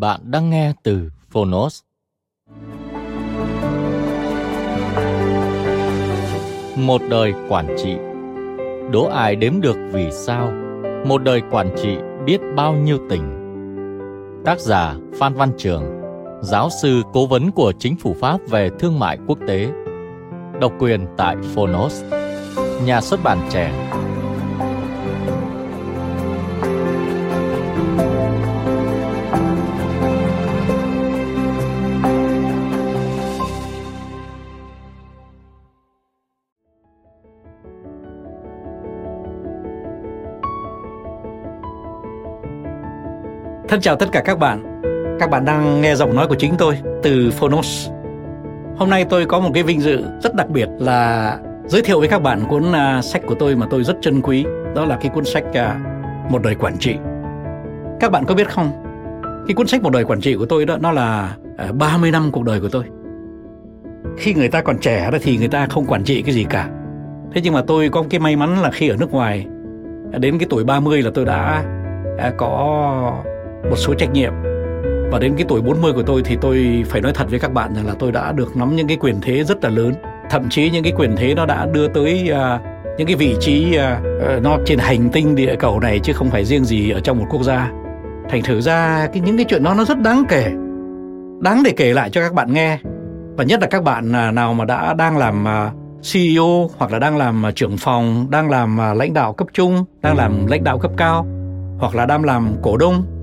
Bạn đang nghe từ Phonos. Một đời quản trị. Đố ai đếm được vì sao? Một đời quản trị biết bao nhiêu tình? Tác giả Phan Văn Trường, Giáo sư cố vấn của chính phủ Pháp về thương mại quốc tế. Độc quyền tại Phonos. Nhà xuất bản trẻ. Thân chào tất cả các bạn. Các bạn đang nghe giọng nói của chính tôi từ Phonos. Hôm nay tôi có một cái vinh dự rất đặc biệt là giới thiệu với các bạn cuốn uh, sách của tôi mà tôi rất trân quý. Đó là cái cuốn sách uh, Một đời quản trị. Các bạn có biết không? Cái cuốn sách Một đời quản trị của tôi đó nó là à, uh, 30 năm cuộc đời của tôi. Khi người ta còn trẻ đó thì người ta không quản trị cái gì cả. Thế nhưng mà tôi có cái may mắn là khi ở nước ngoài đến cái tuổi 30 là tôi đã có một số trách nhiệm. Và đến cái tuổi 40 của tôi thì tôi phải nói thật với các bạn rằng là tôi đã được nắm những cái quyền thế rất là lớn. Thậm chí những cái quyền thế nó đã đưa tới uh, những cái vị trí uh, nó trên hành tinh địa cầu này chứ không phải riêng gì ở trong một quốc gia. Thành thử ra cái những cái chuyện đó nó rất đáng kể. Đáng để kể lại cho các bạn nghe. Và nhất là các bạn uh, nào mà đã đang làm CEO hoặc là đang làm trưởng phòng, đang làm lãnh đạo cấp trung, đang làm lãnh đạo cấp cao hoặc là đang làm cổ đông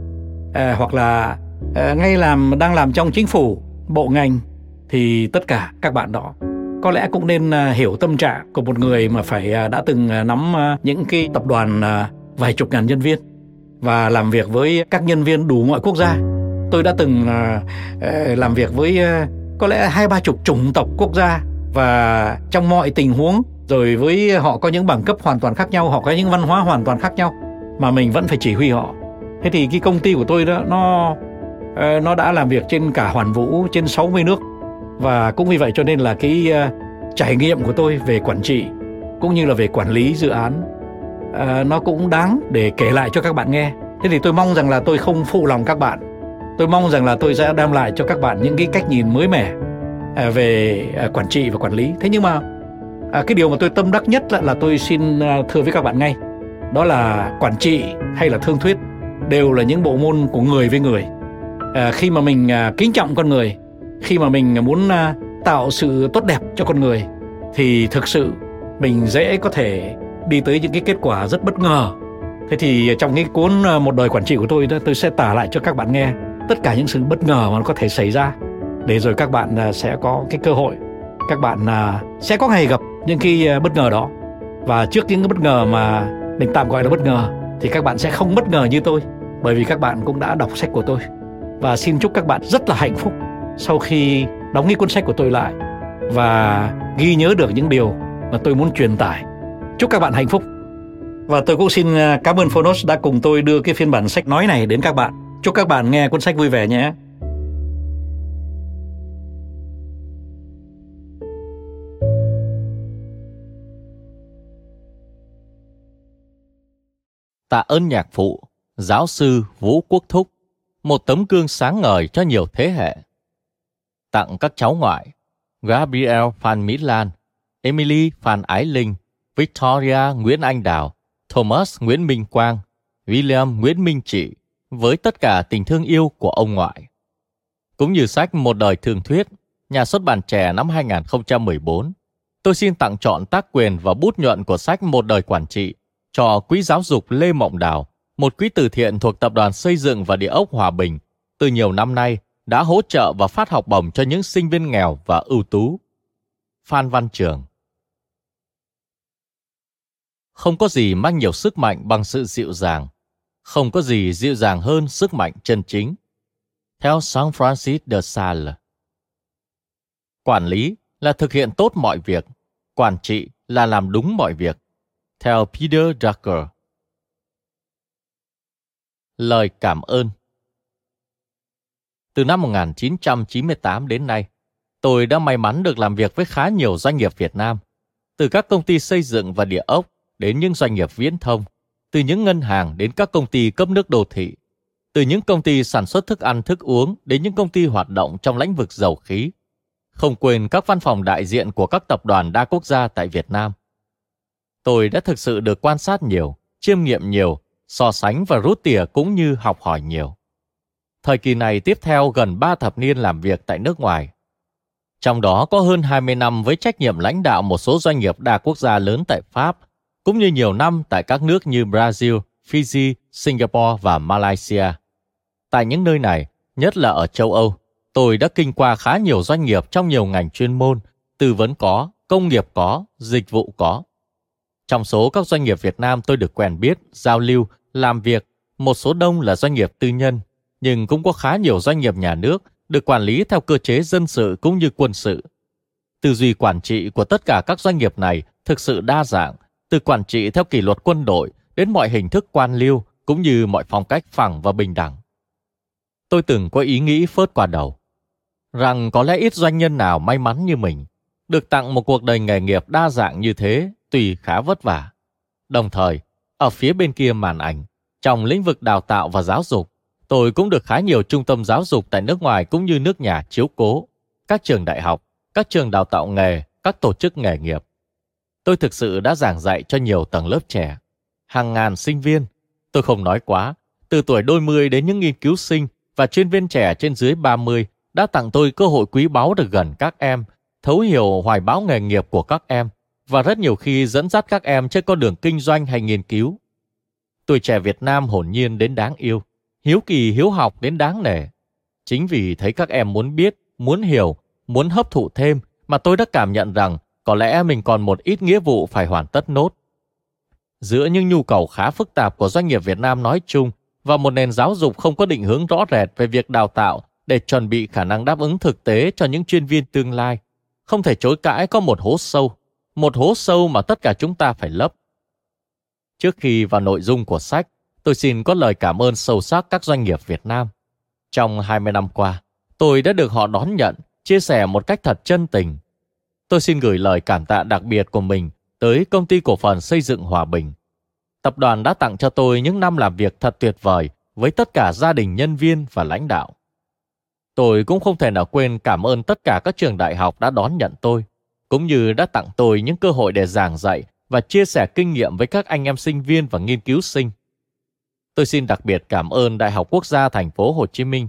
à, hoặc là à, ngay làm đang làm trong chính phủ bộ ngành thì tất cả các bạn đó. Có lẽ cũng nên à, hiểu tâm trạng của một người mà phải à, đã từng à, nắm à, những cái tập đoàn à, vài chục ngàn nhân viên và làm việc với các nhân viên đủ mọi quốc gia. Tôi đã từng à, làm việc với à, có lẽ hai ba chục chủng tộc quốc gia và trong mọi tình huống rồi với họ có những bằng cấp hoàn toàn khác nhau họ có những văn hóa hoàn toàn khác nhau mà mình vẫn phải chỉ huy họ thế thì cái công ty của tôi đó nó ờ, nó đã làm việc trên cả hoàn vũ trên 60 nước. Và cũng vì vậy cho nên là cái uh, trải nghiệm của tôi về quản trị cũng như là về quản lý dự án uh, nó cũng đáng để kể lại cho các bạn nghe. Thế thì tôi mong rằng là tôi không phụ lòng các bạn. Tôi mong rằng là tôi sẽ đem lại cho các bạn những cái cách nhìn mới mẻ uh, về uh, quản trị và quản lý. Thế nhưng mà uh, cái điều mà tôi tâm đắc nhất là, là tôi xin uh, thưa với các bạn ngay. Đó là quản trị hay là thương thuyết đều là những bộ môn của người với người. À, khi mà mình à, kính trọng con người khi mà mình muốn à, tạo sự tốt đẹp cho con người thì thực sự mình dễ có thể đi tới những cái kết quả rất bất ngờ. Thế thì trong cái cuốn à, một đời quản trị của tôi đó tôi sẽ tả lại cho các bạn nghe tất cả những sự bất ngờ mà nó có thể xảy ra. Để rồi các bạn à, sẽ có cái cơ hội các bạn à, sẽ có ngày gặp những cái à, bất ngờ đó. Và trước những cái bất ngờ mà mình tạm gọi là bất ngờ thì các bạn sẽ không bất ngờ như tôi bởi vì các bạn cũng đã đọc sách của tôi và xin chúc các bạn rất là hạnh phúc sau khi đóng cái cuốn sách của tôi lại và ghi nhớ được những điều mà tôi muốn truyền tải. Chúc các bạn hạnh phúc. Và tôi cũng xin à, cảm ơn Phonos đã cùng tôi đưa cái phiên bản sách nói này đến các bạn. Chúc các bạn nghe cuốn sách vui vẻ nhé. Tạ ơn nhạc phụ giáo sư Vũ Quốc Thúc, một tấm gương sáng ngời cho nhiều thế hệ. Tặng các cháu ngoại, Gabriel Phan Mỹ Lan, Emily Phan Ái Linh Victoria Nguyễn Anh Đào, Thomas Nguyễn Minh Quang, William Nguyễn Minh Trị với tất cả tình thương yêu của ông ngoại. Cũng như sách Một đời thường thuyết, nhà xuất bản trẻ năm 2014, tôi xin tặng chọn tác quyền và bút nhuận của sách Một đời quản trị cho Quỹ Giáo dục Lê Mộng Đào, một quỹ từ thiện thuộc Tập đoàn Xây dựng và Địa ốc Hòa Bình, từ nhiều năm nay đã hỗ trợ và phát học bổng cho những sinh viên nghèo và ưu tú. Phan Văn Trường Không có gì mang nhiều sức mạnh bằng sự dịu dàng. Không có gì dịu dàng hơn sức mạnh chân chính. Theo San Francis de Sales Quản lý là thực hiện tốt mọi việc. Quản trị là làm đúng mọi việc. Theo Peter Drucker Lời cảm ơn Từ năm 1998 đến nay, tôi đã may mắn được làm việc với khá nhiều doanh nghiệp Việt Nam, từ các công ty xây dựng và địa ốc đến những doanh nghiệp viễn thông, từ những ngân hàng đến các công ty cấp nước đô thị, từ những công ty sản xuất thức ăn thức uống đến những công ty hoạt động trong lĩnh vực dầu khí. Không quên các văn phòng đại diện của các tập đoàn đa quốc gia tại Việt Nam. Tôi đã thực sự được quan sát nhiều, chiêm nghiệm nhiều so sánh và rút tỉa cũng như học hỏi nhiều. Thời kỳ này tiếp theo gần 3 thập niên làm việc tại nước ngoài. Trong đó có hơn 20 năm với trách nhiệm lãnh đạo một số doanh nghiệp đa quốc gia lớn tại Pháp, cũng như nhiều năm tại các nước như Brazil, Fiji, Singapore và Malaysia. Tại những nơi này, nhất là ở châu Âu, tôi đã kinh qua khá nhiều doanh nghiệp trong nhiều ngành chuyên môn, tư vấn có, công nghiệp có, dịch vụ có. Trong số các doanh nghiệp Việt Nam tôi được quen biết, giao lưu, làm việc, một số đông là doanh nghiệp tư nhân, nhưng cũng có khá nhiều doanh nghiệp nhà nước được quản lý theo cơ chế dân sự cũng như quân sự. Tư duy quản trị của tất cả các doanh nghiệp này thực sự đa dạng, từ quản trị theo kỷ luật quân đội đến mọi hình thức quan liêu cũng như mọi phong cách phẳng và bình đẳng. Tôi từng có ý nghĩ phớt qua đầu, rằng có lẽ ít doanh nhân nào may mắn như mình, được tặng một cuộc đời nghề nghiệp đa dạng như thế tuy khá vất vả. Đồng thời, ở phía bên kia màn ảnh, trong lĩnh vực đào tạo và giáo dục, tôi cũng được khá nhiều trung tâm giáo dục tại nước ngoài cũng như nước nhà chiếu cố, các trường đại học, các trường đào tạo nghề, các tổ chức nghề nghiệp. Tôi thực sự đã giảng dạy cho nhiều tầng lớp trẻ, hàng ngàn sinh viên. Tôi không nói quá, từ tuổi đôi mươi đến những nghiên cứu sinh và chuyên viên trẻ trên dưới 30 đã tặng tôi cơ hội quý báu được gần các em, thấu hiểu hoài bão nghề nghiệp của các em và rất nhiều khi dẫn dắt các em trên con đường kinh doanh hay nghiên cứu. Tuổi trẻ Việt Nam hồn nhiên đến đáng yêu, hiếu kỳ hiếu học đến đáng nể. Chính vì thấy các em muốn biết, muốn hiểu, muốn hấp thụ thêm mà tôi đã cảm nhận rằng có lẽ mình còn một ít nghĩa vụ phải hoàn tất nốt. Giữa những nhu cầu khá phức tạp của doanh nghiệp Việt Nam nói chung và một nền giáo dục không có định hướng rõ rệt về việc đào tạo để chuẩn bị khả năng đáp ứng thực tế cho những chuyên viên tương lai, không thể chối cãi có một hố sâu một hố sâu mà tất cả chúng ta phải lấp. Trước khi vào nội dung của sách, tôi xin có lời cảm ơn sâu sắc các doanh nghiệp Việt Nam. Trong 20 năm qua, tôi đã được họ đón nhận, chia sẻ một cách thật chân tình. Tôi xin gửi lời cảm tạ đặc biệt của mình tới công ty cổ phần xây dựng Hòa Bình. Tập đoàn đã tặng cho tôi những năm làm việc thật tuyệt vời với tất cả gia đình nhân viên và lãnh đạo. Tôi cũng không thể nào quên cảm ơn tất cả các trường đại học đã đón nhận tôi cũng như đã tặng tôi những cơ hội để giảng dạy và chia sẻ kinh nghiệm với các anh em sinh viên và nghiên cứu sinh. Tôi xin đặc biệt cảm ơn Đại học Quốc gia Thành phố Hồ Chí Minh,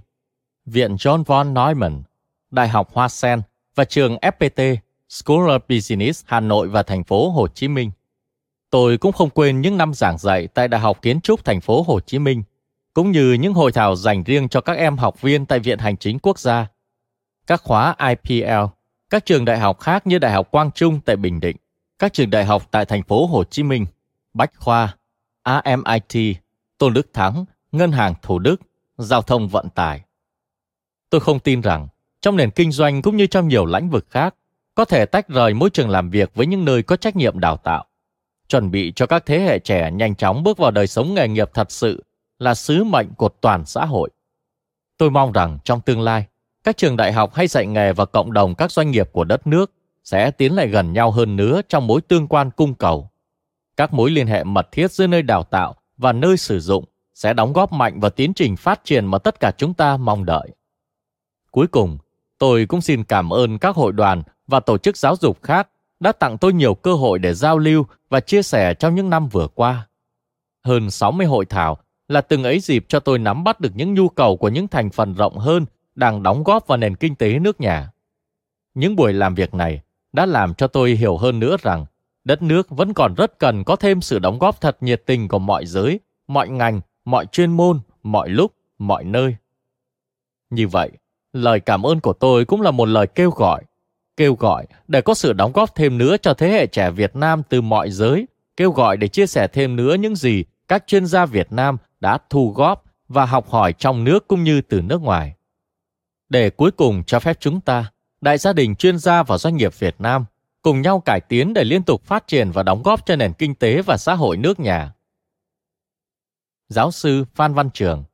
Viện John von Neumann, Đại học Hoa Sen và trường FPT School of Business Hà Nội và Thành phố Hồ Chí Minh. Tôi cũng không quên những năm giảng dạy tại Đại học Kiến trúc Thành phố Hồ Chí Minh, cũng như những hội thảo dành riêng cho các em học viên tại Viện Hành chính Quốc gia. Các khóa IPL các trường đại học khác như Đại học Quang Trung tại Bình Định, các trường đại học tại thành phố Hồ Chí Minh, Bách Khoa, AMIT, Tôn Đức Thắng, Ngân hàng Thủ Đức, Giao thông vận tải. Tôi không tin rằng trong nền kinh doanh cũng như trong nhiều lĩnh vực khác có thể tách rời môi trường làm việc với những nơi có trách nhiệm đào tạo. Chuẩn bị cho các thế hệ trẻ nhanh chóng bước vào đời sống nghề nghiệp thật sự là sứ mệnh của toàn xã hội. Tôi mong rằng trong tương lai, các trường đại học hay dạy nghề và cộng đồng các doanh nghiệp của đất nước sẽ tiến lại gần nhau hơn nữa trong mối tương quan cung cầu. Các mối liên hệ mật thiết giữa nơi đào tạo và nơi sử dụng sẽ đóng góp mạnh vào tiến trình phát triển mà tất cả chúng ta mong đợi. Cuối cùng, tôi cũng xin cảm ơn các hội đoàn và tổ chức giáo dục khác đã tặng tôi nhiều cơ hội để giao lưu và chia sẻ trong những năm vừa qua. Hơn 60 hội thảo là từng ấy dịp cho tôi nắm bắt được những nhu cầu của những thành phần rộng hơn đang đóng góp vào nền kinh tế nước nhà. Những buổi làm việc này đã làm cho tôi hiểu hơn nữa rằng đất nước vẫn còn rất cần có thêm sự đóng góp thật nhiệt tình của mọi giới, mọi ngành, mọi chuyên môn, mọi lúc, mọi nơi. Như vậy, lời cảm ơn của tôi cũng là một lời kêu gọi. Kêu gọi để có sự đóng góp thêm nữa cho thế hệ trẻ Việt Nam từ mọi giới, kêu gọi để chia sẻ thêm nữa những gì các chuyên gia Việt Nam đã thu góp và học hỏi trong nước cũng như từ nước ngoài. Để cuối cùng cho phép chúng ta, đại gia đình chuyên gia và doanh nghiệp Việt Nam cùng nhau cải tiến để liên tục phát triển và đóng góp cho nền kinh tế và xã hội nước nhà. Giáo sư Phan Văn Trường,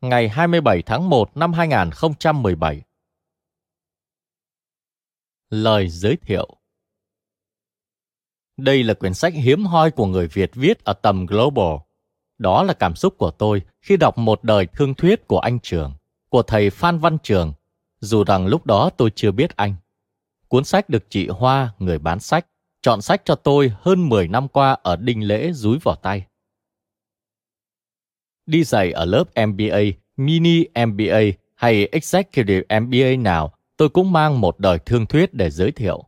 ngày 27 tháng 1 năm 2017 Lời giới thiệu Đây là quyển sách hiếm hoi của người Việt viết ở tầm global. Đó là cảm xúc của tôi khi đọc một đời thương thuyết của anh Trường, của thầy Phan Văn Trường, dù rằng lúc đó tôi chưa biết anh. Cuốn sách được chị Hoa, người bán sách, chọn sách cho tôi hơn 10 năm qua ở Đinh Lễ rúi vào tay. Đi dạy ở lớp MBA, Mini MBA hay Executive MBA nào, tôi cũng mang một đời thương thuyết để giới thiệu.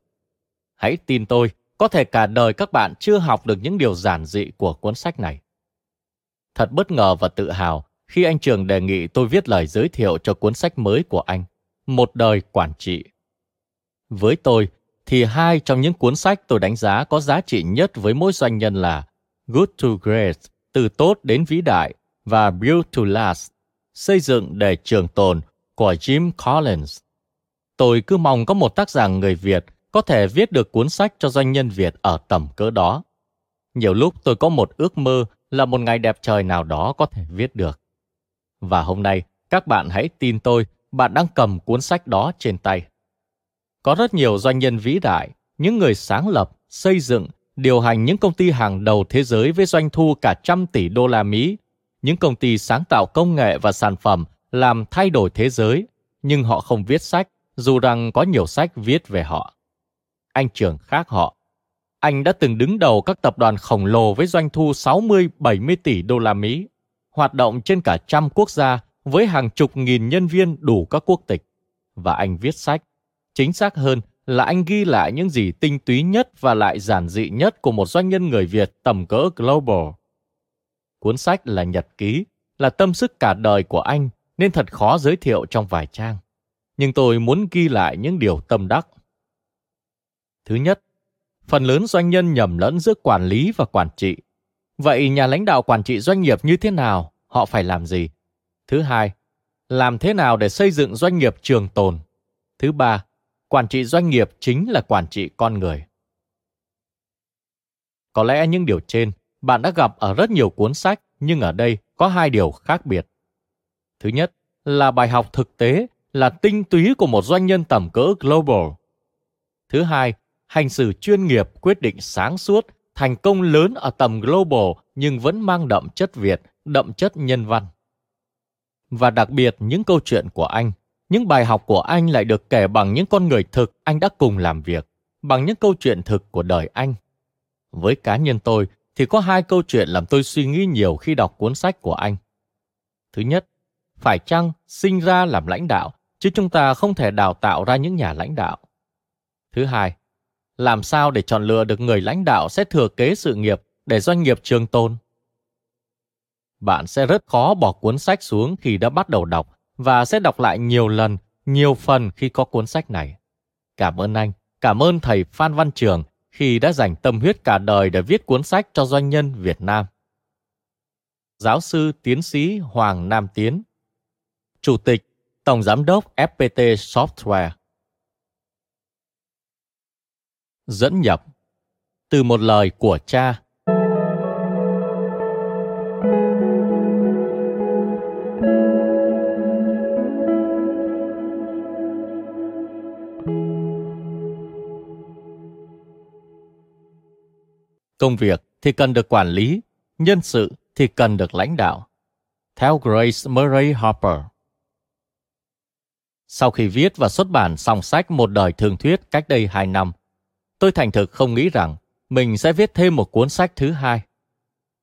Hãy tin tôi, có thể cả đời các bạn chưa học được những điều giản dị của cuốn sách này. Thật bất ngờ và tự hào khi anh Trường đề nghị tôi viết lời giới thiệu cho cuốn sách mới của anh, một đời quản trị. Với tôi, thì hai trong những cuốn sách tôi đánh giá có giá trị nhất với mỗi doanh nhân là Good to Great, từ tốt đến vĩ đại, và Build to Last, xây dựng để trường tồn của Jim Collins. Tôi cứ mong có một tác giả người Việt có thể viết được cuốn sách cho doanh nhân Việt ở tầm cỡ đó. Nhiều lúc tôi có một ước mơ là một ngày đẹp trời nào đó có thể viết được. Và hôm nay, các bạn hãy tin tôi, bạn đang cầm cuốn sách đó trên tay. Có rất nhiều doanh nhân vĩ đại, những người sáng lập, xây dựng, điều hành những công ty hàng đầu thế giới với doanh thu cả trăm tỷ đô la Mỹ, những công ty sáng tạo công nghệ và sản phẩm làm thay đổi thế giới, nhưng họ không viết sách, dù rằng có nhiều sách viết về họ. Anh Trường khác họ. Anh đã từng đứng đầu các tập đoàn khổng lồ với doanh thu 60-70 tỷ đô la Mỹ, hoạt động trên cả trăm quốc gia với hàng chục nghìn nhân viên đủ các quốc tịch. Và anh viết sách. Chính xác hơn là anh ghi lại những gì tinh túy nhất và lại giản dị nhất của một doanh nhân người Việt tầm cỡ global. Cuốn sách là nhật ký, là tâm sức cả đời của anh nên thật khó giới thiệu trong vài trang. Nhưng tôi muốn ghi lại những điều tâm đắc. Thứ nhất, phần lớn doanh nhân nhầm lẫn giữa quản lý và quản trị. Vậy nhà lãnh đạo quản trị doanh nghiệp như thế nào? Họ phải làm gì? Thứ hai, làm thế nào để xây dựng doanh nghiệp trường tồn? Thứ ba, quản trị doanh nghiệp chính là quản trị con người. Có lẽ những điều trên bạn đã gặp ở rất nhiều cuốn sách, nhưng ở đây có hai điều khác biệt. Thứ nhất là bài học thực tế là tinh túy của một doanh nhân tầm cỡ global. Thứ hai, hành xử chuyên nghiệp quyết định sáng suốt, thành công lớn ở tầm global nhưng vẫn mang đậm chất Việt, đậm chất nhân văn. Và đặc biệt những câu chuyện của anh, những bài học của anh lại được kể bằng những con người thực anh đã cùng làm việc, bằng những câu chuyện thực của đời anh. Với cá nhân tôi thì có hai câu chuyện làm tôi suy nghĩ nhiều khi đọc cuốn sách của anh. Thứ nhất, phải chăng sinh ra làm lãnh đạo, chứ chúng ta không thể đào tạo ra những nhà lãnh đạo. Thứ hai, làm sao để chọn lựa được người lãnh đạo sẽ thừa kế sự nghiệp để doanh nghiệp trường tồn? Bạn sẽ rất khó bỏ cuốn sách xuống khi đã bắt đầu đọc và sẽ đọc lại nhiều lần, nhiều phần khi có cuốn sách này. Cảm ơn anh, cảm ơn thầy Phan Văn Trường khi đã dành tâm huyết cả đời để viết cuốn sách cho doanh nhân Việt Nam. Giáo sư tiến sĩ Hoàng Nam Tiến Chủ tịch, Tổng Giám đốc FPT Software Dẫn nhập Từ một lời của cha Công việc thì cần được quản lý, nhân sự thì cần được lãnh đạo. Theo Grace Murray Harper. Sau khi viết và xuất bản xong sách Một đời thường thuyết cách đây 2 năm, tôi thành thực không nghĩ rằng mình sẽ viết thêm một cuốn sách thứ hai.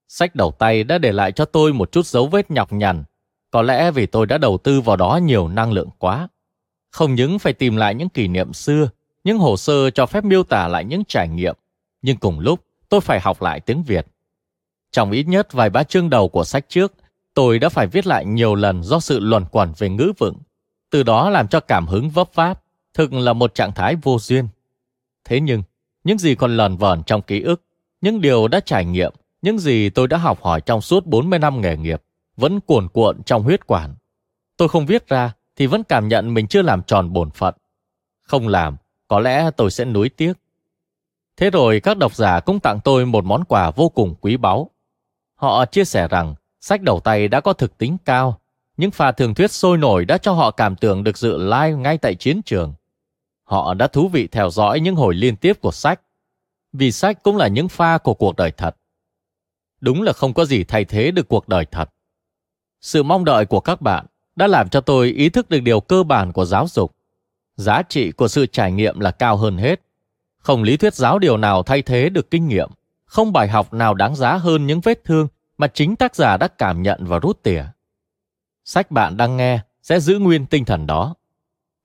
Sách đầu tay đã để lại cho tôi một chút dấu vết nhọc nhằn, có lẽ vì tôi đã đầu tư vào đó nhiều năng lượng quá. Không những phải tìm lại những kỷ niệm xưa, những hồ sơ cho phép miêu tả lại những trải nghiệm, nhưng cùng lúc tôi phải học lại tiếng Việt. Trong ít nhất vài ba chương đầu của sách trước, tôi đã phải viết lại nhiều lần do sự luẩn quẩn về ngữ vựng, từ đó làm cho cảm hứng vấp pháp, thực là một trạng thái vô duyên. Thế nhưng, những gì còn lờn vờn trong ký ức, những điều đã trải nghiệm, những gì tôi đã học hỏi trong suốt 40 năm nghề nghiệp, vẫn cuồn cuộn trong huyết quản. Tôi không viết ra thì vẫn cảm nhận mình chưa làm tròn bổn phận. Không làm, có lẽ tôi sẽ nuối tiếc. Thế rồi các độc giả cũng tặng tôi một món quà vô cùng quý báu. Họ chia sẻ rằng sách đầu tay đã có thực tính cao, những pha thường thuyết sôi nổi đã cho họ cảm tưởng được dự live ngay tại chiến trường. Họ đã thú vị theo dõi những hồi liên tiếp của sách, vì sách cũng là những pha của cuộc đời thật. Đúng là không có gì thay thế được cuộc đời thật. Sự mong đợi của các bạn đã làm cho tôi ý thức được điều cơ bản của giáo dục. Giá trị của sự trải nghiệm là cao hơn hết. Không lý thuyết giáo điều nào thay thế được kinh nghiệm, không bài học nào đáng giá hơn những vết thương mà chính tác giả đã cảm nhận và rút tỉa. Sách bạn đang nghe sẽ giữ nguyên tinh thần đó.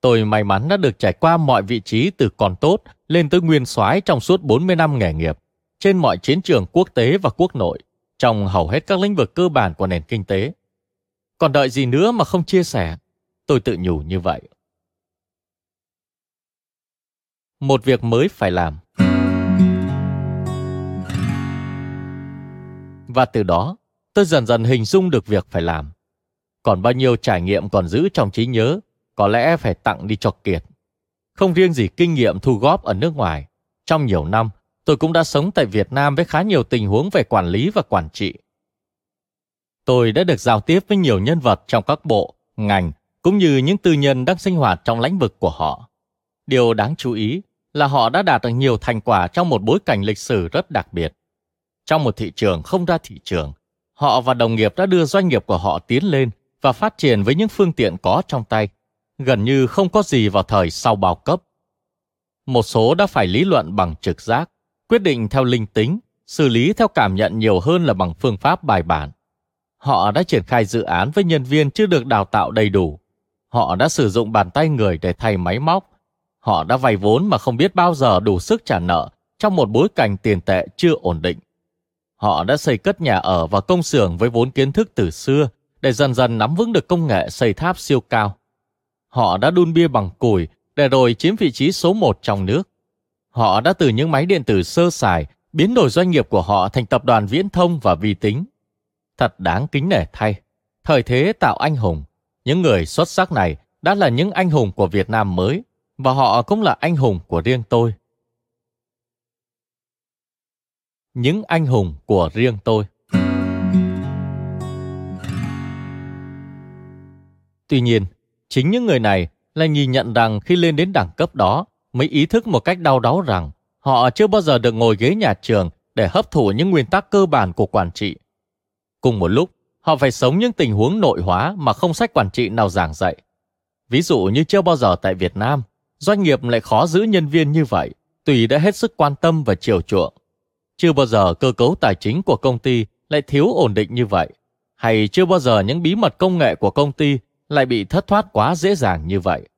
Tôi may mắn đã được trải qua mọi vị trí từ còn tốt lên tới nguyên soái trong suốt 40 năm nghề nghiệp, trên mọi chiến trường quốc tế và quốc nội, trong hầu hết các lĩnh vực cơ bản của nền kinh tế. Còn đợi gì nữa mà không chia sẻ? Tôi tự nhủ như vậy. Một việc mới phải làm. Và từ đó, tôi dần dần hình dung được việc phải làm. Còn bao nhiêu trải nghiệm còn giữ trong trí nhớ, có lẽ phải tặng đi cho kiệt. Không riêng gì kinh nghiệm thu góp ở nước ngoài, trong nhiều năm, tôi cũng đã sống tại Việt Nam với khá nhiều tình huống về quản lý và quản trị. Tôi đã được giao tiếp với nhiều nhân vật trong các bộ, ngành, cũng như những tư nhân đang sinh hoạt trong lĩnh vực của họ. Điều đáng chú ý là họ đã đạt được nhiều thành quả trong một bối cảnh lịch sử rất đặc biệt. Trong một thị trường không ra thị trường, họ và đồng nghiệp đã đưa doanh nghiệp của họ tiến lên và phát triển với những phương tiện có trong tay, gần như không có gì vào thời sau bao cấp. Một số đã phải lý luận bằng trực giác, quyết định theo linh tính, xử lý theo cảm nhận nhiều hơn là bằng phương pháp bài bản. Họ đã triển khai dự án với nhân viên chưa được đào tạo đầy đủ. Họ đã sử dụng bàn tay người để thay máy móc. Họ đã vay vốn mà không biết bao giờ đủ sức trả nợ trong một bối cảnh tiền tệ chưa ổn định. Họ đã xây cất nhà ở và công xưởng với vốn kiến thức từ xưa để dần dần nắm vững được công nghệ xây tháp siêu cao. Họ đã đun bia bằng củi để rồi chiếm vị trí số một trong nước. Họ đã từ những máy điện tử sơ sài biến đổi doanh nghiệp của họ thành tập đoàn viễn thông và vi tính. Thật đáng kính nể thay. Thời thế tạo anh hùng. Những người xuất sắc này đã là những anh hùng của Việt Nam mới và họ cũng là anh hùng của riêng tôi. Những anh hùng của riêng tôi. Tuy nhiên, chính những người này lại nhìn nhận rằng khi lên đến đẳng cấp đó mới ý thức một cách đau đáu rằng họ chưa bao giờ được ngồi ghế nhà trường để hấp thụ những nguyên tắc cơ bản của quản trị. Cùng một lúc, họ phải sống những tình huống nội hóa mà không sách quản trị nào giảng dạy. Ví dụ như chưa bao giờ tại Việt Nam, doanh nghiệp lại khó giữ nhân viên như vậy, tùy đã hết sức quan tâm và chiều chuộng. Chưa bao giờ cơ cấu tài chính của công ty lại thiếu ổn định như vậy, hay chưa bao giờ những bí mật công nghệ của công ty lại bị thất thoát quá dễ dàng như vậy.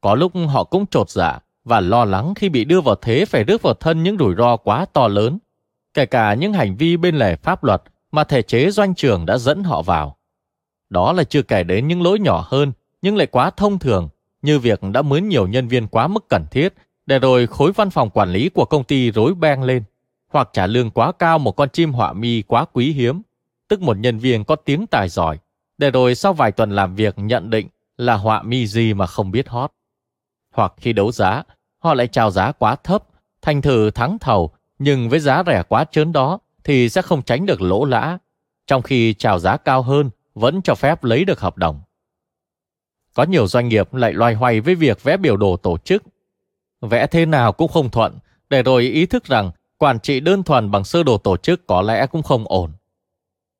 Có lúc họ cũng trột dạ và lo lắng khi bị đưa vào thế phải rước vào thân những rủi ro quá to lớn, kể cả những hành vi bên lề pháp luật mà thể chế doanh trường đã dẫn họ vào. Đó là chưa kể đến những lỗi nhỏ hơn nhưng lại quá thông thường như việc đã mướn nhiều nhân viên quá mức cần thiết để rồi khối văn phòng quản lý của công ty rối beng lên hoặc trả lương quá cao một con chim họa mi quá quý hiếm, tức một nhân viên có tiếng tài giỏi để rồi sau vài tuần làm việc nhận định là họa mi gì mà không biết hót. Hoặc khi đấu giá, họ lại chào giá quá thấp, thành thử thắng thầu, nhưng với giá rẻ quá trớn đó thì sẽ không tránh được lỗ lã, trong khi chào giá cao hơn vẫn cho phép lấy được hợp đồng. Có nhiều doanh nghiệp lại loay hoay với việc vẽ biểu đồ tổ chức. Vẽ thế nào cũng không thuận, để rồi ý thức rằng quản trị đơn thuần bằng sơ đồ tổ chức có lẽ cũng không ổn.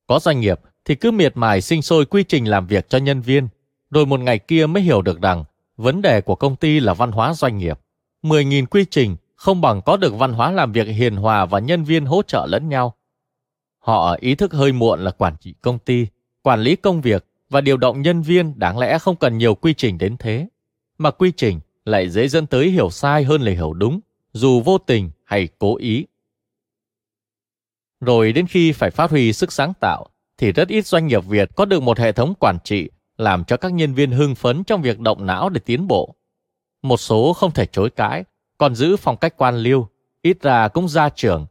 Có doanh nghiệp thì cứ miệt mài sinh sôi quy trình làm việc cho nhân viên, rồi một ngày kia mới hiểu được rằng vấn đề của công ty là văn hóa doanh nghiệp. 10.000 quy trình không bằng có được văn hóa làm việc hiền hòa và nhân viên hỗ trợ lẫn nhau. Họ ý thức hơi muộn là quản trị công ty, quản lý công việc và điều động nhân viên đáng lẽ không cần nhiều quy trình đến thế, mà quy trình lại dễ dẫn tới hiểu sai hơn là hiểu đúng, dù vô tình hay cố ý. Rồi đến khi phải phát huy sức sáng tạo, thì rất ít doanh nghiệp Việt có được một hệ thống quản trị làm cho các nhân viên hưng phấn trong việc động não để tiến bộ. Một số không thể chối cãi, còn giữ phong cách quan liêu, ít ra cũng ra trường.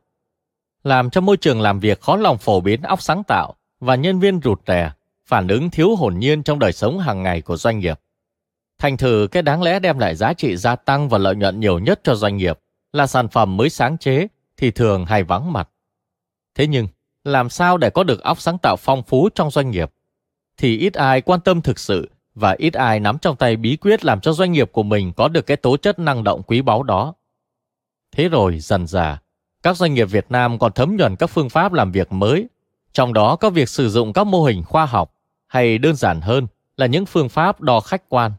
Làm cho môi trường làm việc khó lòng phổ biến óc sáng tạo và nhân viên rụt rè, phản ứng thiếu hồn nhiên trong đời sống hàng ngày của doanh nghiệp. Thành thử cái đáng lẽ đem lại giá trị gia tăng và lợi nhuận nhiều nhất cho doanh nghiệp là sản phẩm mới sáng chế thì thường hay vắng mặt. Thế nhưng, làm sao để có được óc sáng tạo phong phú trong doanh nghiệp? Thì ít ai quan tâm thực sự và ít ai nắm trong tay bí quyết làm cho doanh nghiệp của mình có được cái tố chất năng động quý báu đó. Thế rồi dần dà, các doanh nghiệp Việt Nam còn thấm nhuần các phương pháp làm việc mới, trong đó có việc sử dụng các mô hình khoa học hay đơn giản hơn là những phương pháp đo khách quan,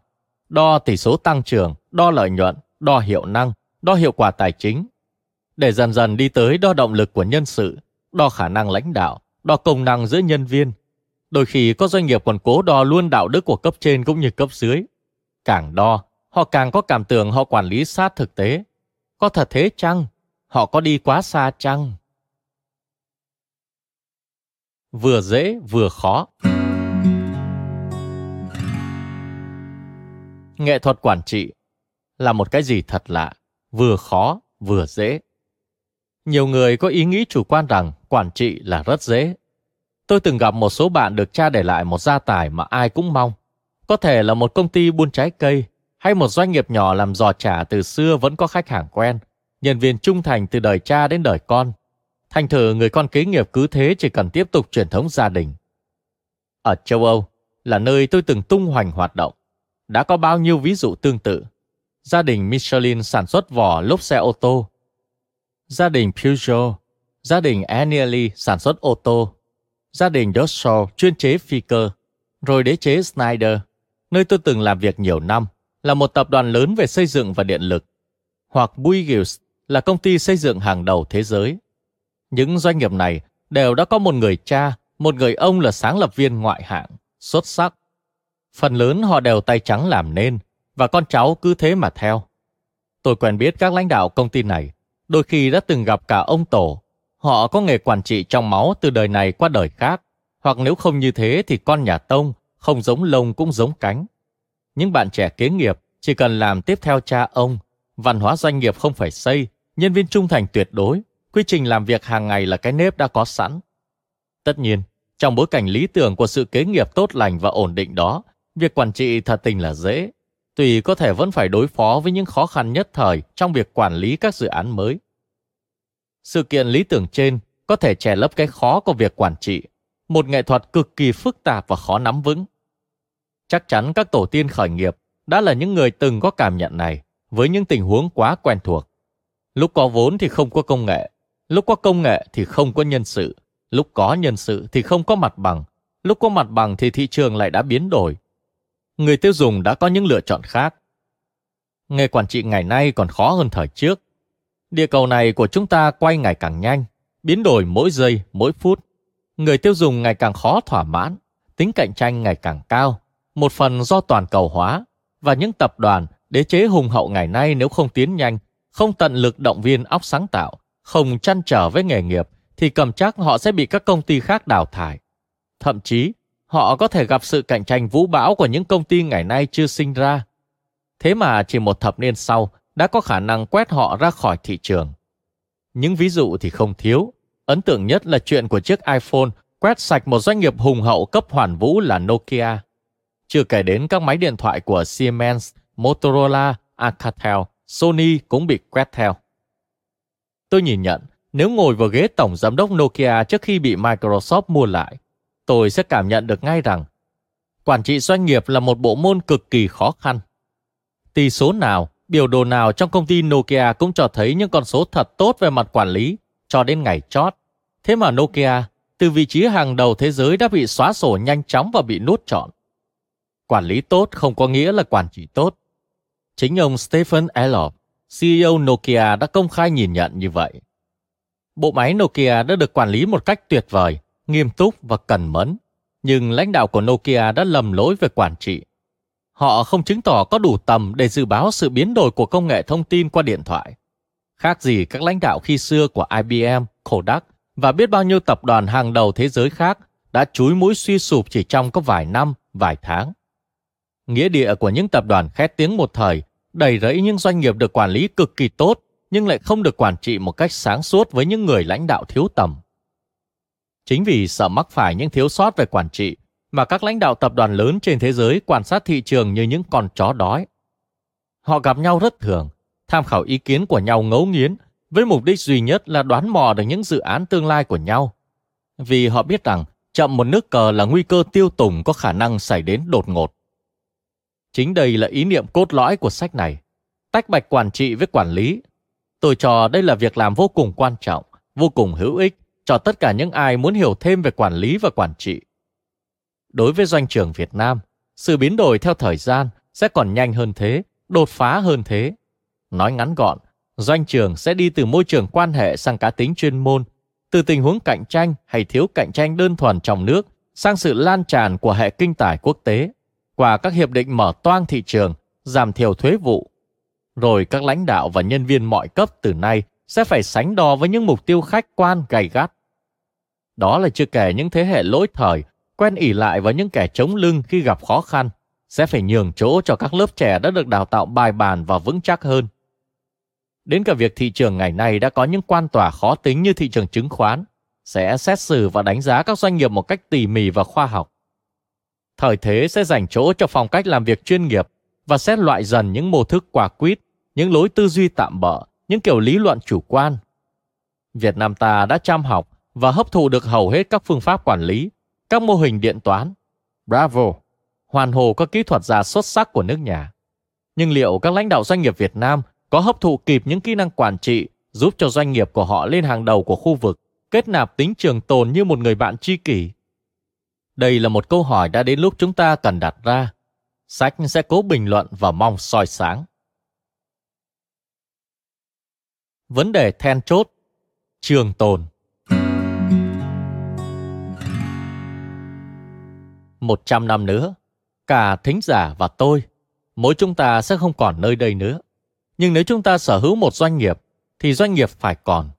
đo tỷ số tăng trưởng, đo lợi nhuận, đo hiệu năng, đo hiệu quả tài chính, để dần dần đi tới đo động lực của nhân sự, đo khả năng lãnh đạo, đo công năng giữa nhân viên. Đôi khi có doanh nghiệp còn cố đo luôn đạo đức của cấp trên cũng như cấp dưới. Càng đo, họ càng có cảm tưởng họ quản lý sát thực tế. Có thật thế chăng? Họ có đi quá xa chăng? Vừa dễ vừa khó. Nghệ thuật quản trị là một cái gì thật lạ, vừa khó vừa dễ. Nhiều người có ý nghĩ chủ quan rằng quản trị là rất dễ. Tôi từng gặp một số bạn được cha để lại một gia tài mà ai cũng mong. Có thể là một công ty buôn trái cây, hay một doanh nghiệp nhỏ làm giò trả từ xưa vẫn có khách hàng quen, nhân viên trung thành từ đời cha đến đời con. Thành thử người con kế nghiệp cứ thế chỉ cần tiếp tục truyền thống gia đình. Ở châu Âu là nơi tôi từng tung hoành hoạt động. Đã có bao nhiêu ví dụ tương tự. Gia đình Michelin sản xuất vỏ lốp xe ô tô. Gia đình Peugeot gia đình Agnelli sản xuất ô tô, gia đình Dossel chuyên chế phi cơ, rồi đế chế Schneider, nơi tôi từng làm việc nhiều năm, là một tập đoàn lớn về xây dựng và điện lực, hoặc Bouygues là công ty xây dựng hàng đầu thế giới. Những doanh nghiệp này đều đã có một người cha, một người ông là sáng lập viên ngoại hạng, xuất sắc. Phần lớn họ đều tay trắng làm nên, và con cháu cứ thế mà theo. Tôi quen biết các lãnh đạo công ty này, đôi khi đã từng gặp cả ông tổ Họ có nghề quản trị trong máu từ đời này qua đời khác, hoặc nếu không như thế thì con nhà Tông không giống lông cũng giống cánh. Những bạn trẻ kế nghiệp chỉ cần làm tiếp theo cha ông, văn hóa doanh nghiệp không phải xây, nhân viên trung thành tuyệt đối, quy trình làm việc hàng ngày là cái nếp đã có sẵn. Tất nhiên, trong bối cảnh lý tưởng của sự kế nghiệp tốt lành và ổn định đó, việc quản trị thật tình là dễ. Tùy có thể vẫn phải đối phó với những khó khăn nhất thời trong việc quản lý các dự án mới. Sự kiện lý tưởng trên có thể che lấp cái khó của việc quản trị, một nghệ thuật cực kỳ phức tạp và khó nắm vững. Chắc chắn các tổ tiên khởi nghiệp đã là những người từng có cảm nhận này với những tình huống quá quen thuộc. Lúc có vốn thì không có công nghệ, lúc có công nghệ thì không có nhân sự, lúc có nhân sự thì không có mặt bằng, lúc có mặt bằng thì thị trường lại đã biến đổi. Người tiêu dùng đã có những lựa chọn khác. Nghề quản trị ngày nay còn khó hơn thời trước Địa cầu này của chúng ta quay ngày càng nhanh, biến đổi mỗi giây, mỗi phút. Người tiêu dùng ngày càng khó thỏa mãn, tính cạnh tranh ngày càng cao, một phần do toàn cầu hóa và những tập đoàn, đế chế hùng hậu ngày nay nếu không tiến nhanh, không tận lực động viên óc sáng tạo, không chăn trở với nghề nghiệp thì cầm chắc họ sẽ bị các công ty khác đào thải. Thậm chí, họ có thể gặp sự cạnh tranh vũ bão của những công ty ngày nay chưa sinh ra. Thế mà chỉ một thập niên sau, đã có khả năng quét họ ra khỏi thị trường. Những ví dụ thì không thiếu. Ấn tượng nhất là chuyện của chiếc iPhone quét sạch một doanh nghiệp hùng hậu cấp hoàn vũ là Nokia. Chưa kể đến các máy điện thoại của Siemens, Motorola, Alcatel, Sony cũng bị quét theo. Tôi nhìn nhận, nếu ngồi vào ghế tổng giám đốc Nokia trước khi bị Microsoft mua lại, tôi sẽ cảm nhận được ngay rằng quản trị doanh nghiệp là một bộ môn cực kỳ khó khăn. Tỷ số nào Biểu đồ nào trong công ty Nokia cũng cho thấy những con số thật tốt về mặt quản lý cho đến ngày chót. Thế mà Nokia, từ vị trí hàng đầu thế giới đã bị xóa sổ nhanh chóng và bị nuốt trọn. Quản lý tốt không có nghĩa là quản trị tốt. Chính ông Stephen Elop, CEO Nokia đã công khai nhìn nhận như vậy. Bộ máy Nokia đã được quản lý một cách tuyệt vời, nghiêm túc và cần mẫn, nhưng lãnh đạo của Nokia đã lầm lỗi về quản trị. Họ không chứng tỏ có đủ tầm để dự báo sự biến đổi của công nghệ thông tin qua điện thoại. Khác gì các lãnh đạo khi xưa của IBM, Kodak và biết bao nhiêu tập đoàn hàng đầu thế giới khác đã chúi mũi suy sụp chỉ trong có vài năm, vài tháng. Nghĩa địa của những tập đoàn khét tiếng một thời, đầy rẫy những doanh nghiệp được quản lý cực kỳ tốt, nhưng lại không được quản trị một cách sáng suốt với những người lãnh đạo thiếu tầm. Chính vì sợ mắc phải những thiếu sót về quản trị mà các lãnh đạo tập đoàn lớn trên thế giới quan sát thị trường như những con chó đói. Họ gặp nhau rất thường, tham khảo ý kiến của nhau ngấu nghiến với mục đích duy nhất là đoán mò được những dự án tương lai của nhau. Vì họ biết rằng chậm một nước cờ là nguy cơ tiêu tùng có khả năng xảy đến đột ngột. Chính đây là ý niệm cốt lõi của sách này. Tách bạch quản trị với quản lý. Tôi cho đây là việc làm vô cùng quan trọng, vô cùng hữu ích cho tất cả những ai muốn hiểu thêm về quản lý và quản trị. Đối với doanh trường Việt Nam, sự biến đổi theo thời gian sẽ còn nhanh hơn thế, đột phá hơn thế. Nói ngắn gọn, doanh trường sẽ đi từ môi trường quan hệ sang cá tính chuyên môn, từ tình huống cạnh tranh hay thiếu cạnh tranh đơn thuần trong nước sang sự lan tràn của hệ kinh tài quốc tế qua các hiệp định mở toang thị trường, giảm thiểu thuế vụ. Rồi các lãnh đạo và nhân viên mọi cấp từ nay sẽ phải sánh đo với những mục tiêu khách quan gay gắt. Đó là chưa kể những thế hệ lỗi thời, quen ỉ lại vào những kẻ chống lưng khi gặp khó khăn, sẽ phải nhường chỗ cho các lớp trẻ đã được đào tạo bài bản và vững chắc hơn. Đến cả việc thị trường ngày nay đã có những quan tòa khó tính như thị trường chứng khoán, sẽ xét xử và đánh giá các doanh nghiệp một cách tỉ mỉ và khoa học. Thời thế sẽ dành chỗ cho phong cách làm việc chuyên nghiệp và xét loại dần những mô thức quả quýt, những lối tư duy tạm bỡ, những kiểu lý luận chủ quan. Việt Nam ta đã chăm học và hấp thụ được hầu hết các phương pháp quản lý, các mô hình điện toán. Bravo! Hoàn hồ các kỹ thuật gia xuất sắc của nước nhà. Nhưng liệu các lãnh đạo doanh nghiệp Việt Nam có hấp thụ kịp những kỹ năng quản trị giúp cho doanh nghiệp của họ lên hàng đầu của khu vực, kết nạp tính trường tồn như một người bạn tri kỷ? Đây là một câu hỏi đã đến lúc chúng ta cần đặt ra. Sách sẽ cố bình luận và mong soi sáng. Vấn đề then chốt Trường tồn Một trăm năm nữa, cả thính giả và tôi, mỗi chúng ta sẽ không còn nơi đây nữa. Nhưng nếu chúng ta sở hữu một doanh nghiệp, thì doanh nghiệp phải còn.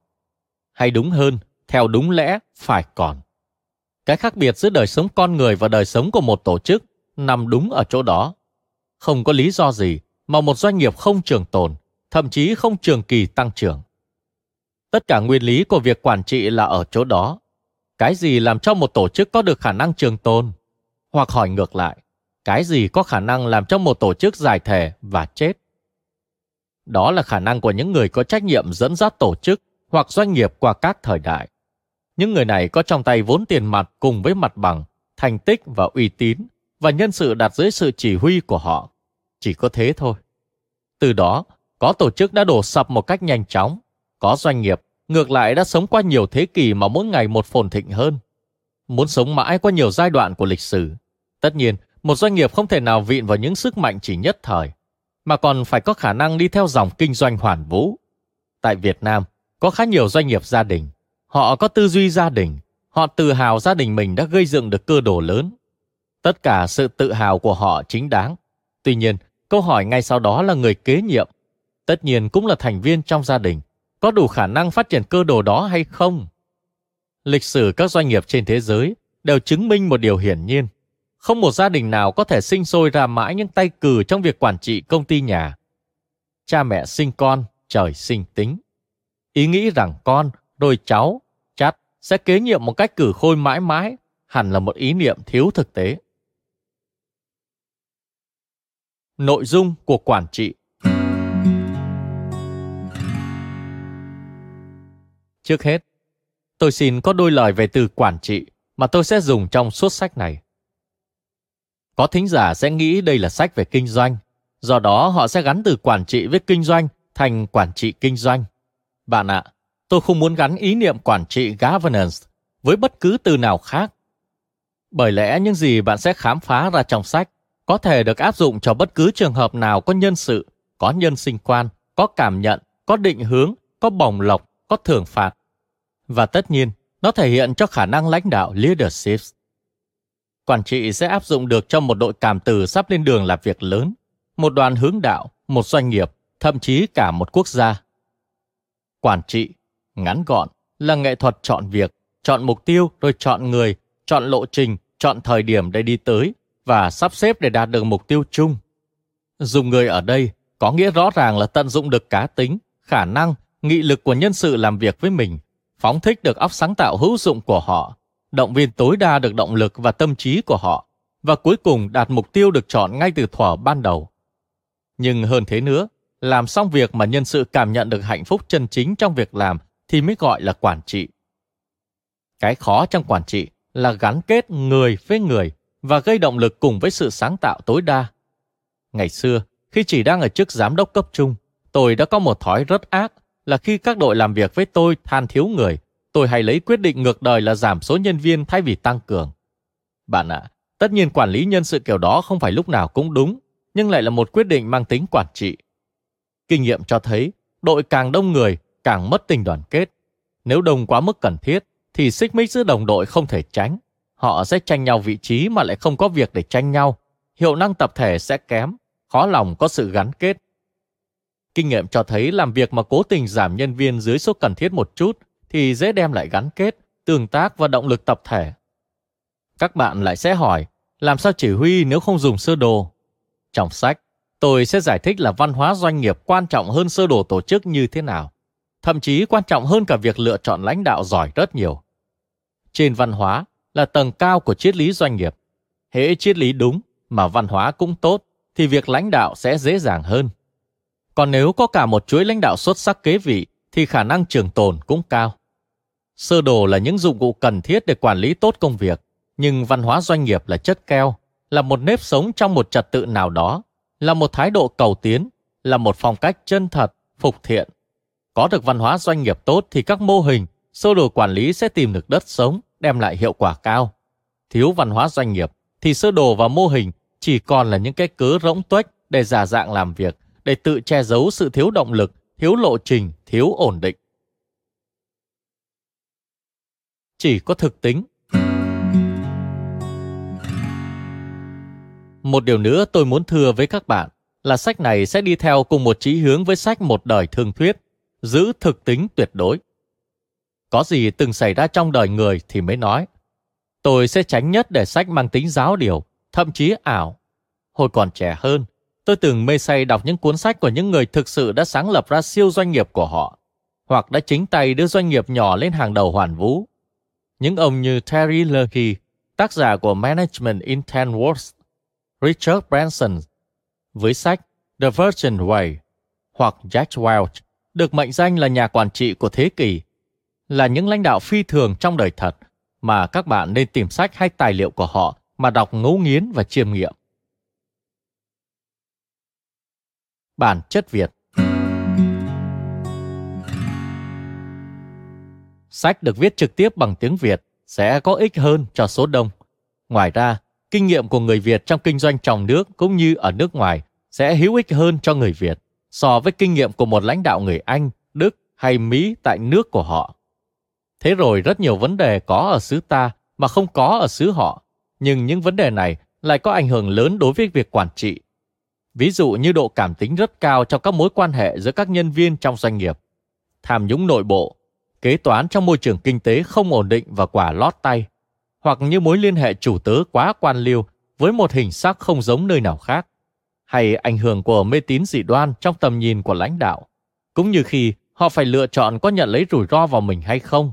Hay đúng hơn, theo đúng lẽ, phải còn. Cái khác biệt giữa đời sống con người và đời sống của một tổ chức nằm đúng ở chỗ đó. Không có lý do gì mà một doanh nghiệp không trường tồn, thậm chí không trường kỳ tăng trưởng. Tất cả nguyên lý của việc quản trị là ở chỗ đó. Cái gì làm cho một tổ chức có được khả năng trường tồn? Hoặc hỏi ngược lại, cái gì có khả năng làm cho một tổ chức giải thể và chết? Đó là khả năng của những người có trách nhiệm dẫn dắt tổ chức hoặc doanh nghiệp qua các thời đại. Những người này có trong tay vốn tiền mặt cùng với mặt bằng, thành tích và uy tín và nhân sự đặt dưới sự chỉ huy của họ. Chỉ có thế thôi. Từ đó, có tổ chức đã đổ sập một cách nhanh chóng. Có doanh nghiệp, ngược lại đã sống qua nhiều thế kỷ mà mỗi ngày một phồn thịnh hơn. Muốn sống mãi qua nhiều giai đoạn của lịch sử. Tất nhiên, một doanh nghiệp không thể nào vịn vào những sức mạnh chỉ nhất thời, mà còn phải có khả năng đi theo dòng kinh doanh hoàn vũ. Tại Việt Nam, có khá nhiều doanh nghiệp gia đình. Họ có tư duy gia đình. Họ tự hào gia đình mình đã gây dựng được cơ đồ lớn. Tất cả sự tự hào của họ chính đáng. Tuy nhiên, câu hỏi ngay sau đó là người kế nhiệm. Tất nhiên cũng là thành viên trong gia đình. Có đủ khả năng phát triển cơ đồ đó hay không? Lịch sử các doanh nghiệp trên thế giới đều chứng minh một điều hiển nhiên. Không một gia đình nào có thể sinh sôi ra mãi những tay cừ trong việc quản trị công ty nhà. Cha mẹ sinh con, trời sinh tính. Ý nghĩ rằng con, rồi cháu, chắt sẽ kế nhiệm một cách cử khôi mãi mãi, hẳn là một ý niệm thiếu thực tế. Nội dung của quản trị Trước hết, tôi xin có đôi lời về từ quản trị mà tôi sẽ dùng trong suốt sách này. Có thính giả sẽ nghĩ đây là sách về kinh doanh, do đó họ sẽ gắn từ quản trị với kinh doanh thành quản trị kinh doanh. Bạn ạ, tôi không muốn gắn ý niệm quản trị governance với bất cứ từ nào khác. Bởi lẽ những gì bạn sẽ khám phá ra trong sách có thể được áp dụng cho bất cứ trường hợp nào có nhân sự, có nhân sinh quan, có cảm nhận, có định hướng, có bồng lộc, có thưởng phạt. Và tất nhiên, nó thể hiện cho khả năng lãnh đạo leadership. Quản trị sẽ áp dụng được cho một đội cảm tử sắp lên đường làm việc lớn, một đoàn hướng đạo, một doanh nghiệp, thậm chí cả một quốc gia. Quản trị, ngắn gọn, là nghệ thuật chọn việc, chọn mục tiêu rồi chọn người, chọn lộ trình, chọn thời điểm để đi tới và sắp xếp để đạt được mục tiêu chung. Dùng người ở đây có nghĩa rõ ràng là tận dụng được cá tính, khả năng, nghị lực của nhân sự làm việc với mình, phóng thích được óc sáng tạo hữu dụng của họ, động viên tối đa được động lực và tâm trí của họ, và cuối cùng đạt mục tiêu được chọn ngay từ thuở ban đầu. Nhưng hơn thế nữa, làm xong việc mà nhân sự cảm nhận được hạnh phúc chân chính trong việc làm thì mới gọi là quản trị. Cái khó trong quản trị là gắn kết người với người và gây động lực cùng với sự sáng tạo tối đa. Ngày xưa, khi chỉ đang ở chức giám đốc cấp trung, tôi đã có một thói rất ác là khi các đội làm việc với tôi than thiếu người, tôi hay lấy quyết định ngược đời là giảm số nhân viên thay vì tăng cường. Bạn ạ, à, tất nhiên quản lý nhân sự kiểu đó không phải lúc nào cũng đúng, nhưng lại là một quyết định mang tính quản trị. Kinh nghiệm cho thấy, đội càng đông người, càng mất tình đoàn kết. Nếu đông quá mức cần thiết, thì xích mích giữa đồng đội không thể tránh. Họ sẽ tranh nhau vị trí mà lại không có việc để tranh nhau. Hiệu năng tập thể sẽ kém, khó lòng có sự gắn kết. Kinh nghiệm cho thấy làm việc mà cố tình giảm nhân viên dưới số cần thiết một chút thì dễ đem lại gắn kết, tương tác và động lực tập thể. Các bạn lại sẽ hỏi, làm sao chỉ huy nếu không dùng sơ đồ? Trong sách, tôi sẽ giải thích là văn hóa doanh nghiệp quan trọng hơn sơ đồ tổ chức như thế nào. Thậm chí quan trọng hơn cả việc lựa chọn lãnh đạo giỏi rất nhiều. Trên văn hóa là tầng cao của triết lý doanh nghiệp. Hễ triết lý đúng mà văn hóa cũng tốt thì việc lãnh đạo sẽ dễ dàng hơn. Còn nếu có cả một chuỗi lãnh đạo xuất sắc kế vị thì khả năng trường tồn cũng cao. Sơ đồ là những dụng cụ cần thiết để quản lý tốt công việc, nhưng văn hóa doanh nghiệp là chất keo, là một nếp sống trong một trật tự nào đó, là một thái độ cầu tiến, là một phong cách chân thật, phục thiện. Có được văn hóa doanh nghiệp tốt thì các mô hình, sơ đồ quản lý sẽ tìm được đất sống, đem lại hiệu quả cao. Thiếu văn hóa doanh nghiệp thì sơ đồ và mô hình chỉ còn là những cái cớ rỗng tuếch để giả dạng làm việc, để tự che giấu sự thiếu động lực, thiếu lộ trình, thiếu ổn định. Chỉ có thực tính. Một điều nữa tôi muốn thừa với các bạn là sách này sẽ đi theo cùng một chí hướng với sách Một đời thương thuyết, giữ thực tính tuyệt đối. Có gì từng xảy ra trong đời người thì mới nói. Tôi sẽ tránh nhất để sách mang tính giáo điều, thậm chí ảo. Hồi còn trẻ hơn, tôi từng mê say đọc những cuốn sách của những người thực sự đã sáng lập ra siêu doanh nghiệp của họ, hoặc đã chính tay đưa doanh nghiệp nhỏ lên hàng đầu hoàn vũ. Những ông như Terry Leahy, tác giả của Management in Ten Words, Richard Branson, với sách The Virgin Way, hoặc Jack Welch, được mệnh danh là nhà quản trị của thế kỷ, là những lãnh đạo phi thường trong đời thật mà các bạn nên tìm sách hay tài liệu của họ mà đọc ngấu nghiến và chiêm nghiệm. Bản chất Việt Sách được viết trực tiếp bằng tiếng Việt sẽ có ích hơn cho số đông. Ngoài ra, kinh nghiệm của người Việt trong kinh doanh trong nước cũng như ở nước ngoài sẽ hữu ích hơn cho người Việt so với kinh nghiệm của một lãnh đạo người Anh, Đức hay Mỹ tại nước của họ. Thế rồi rất nhiều vấn đề có ở xứ ta mà không có ở xứ họ, nhưng những vấn đề này lại có ảnh hưởng lớn đối với việc quản trị. Ví dụ như độ cảm tính rất cao trong các mối quan hệ giữa các nhân viên trong doanh nghiệp, tham nhũng nội bộ, kế toán trong môi trường kinh tế không ổn định và quả lót tay, hoặc như mối liên hệ chủ tớ quá quan liêu với một hình sắc không giống nơi nào khác, hay ảnh hưởng của mê tín dị đoan trong tầm nhìn của lãnh đạo, cũng như khi họ phải lựa chọn có nhận lấy rủi ro vào mình hay không.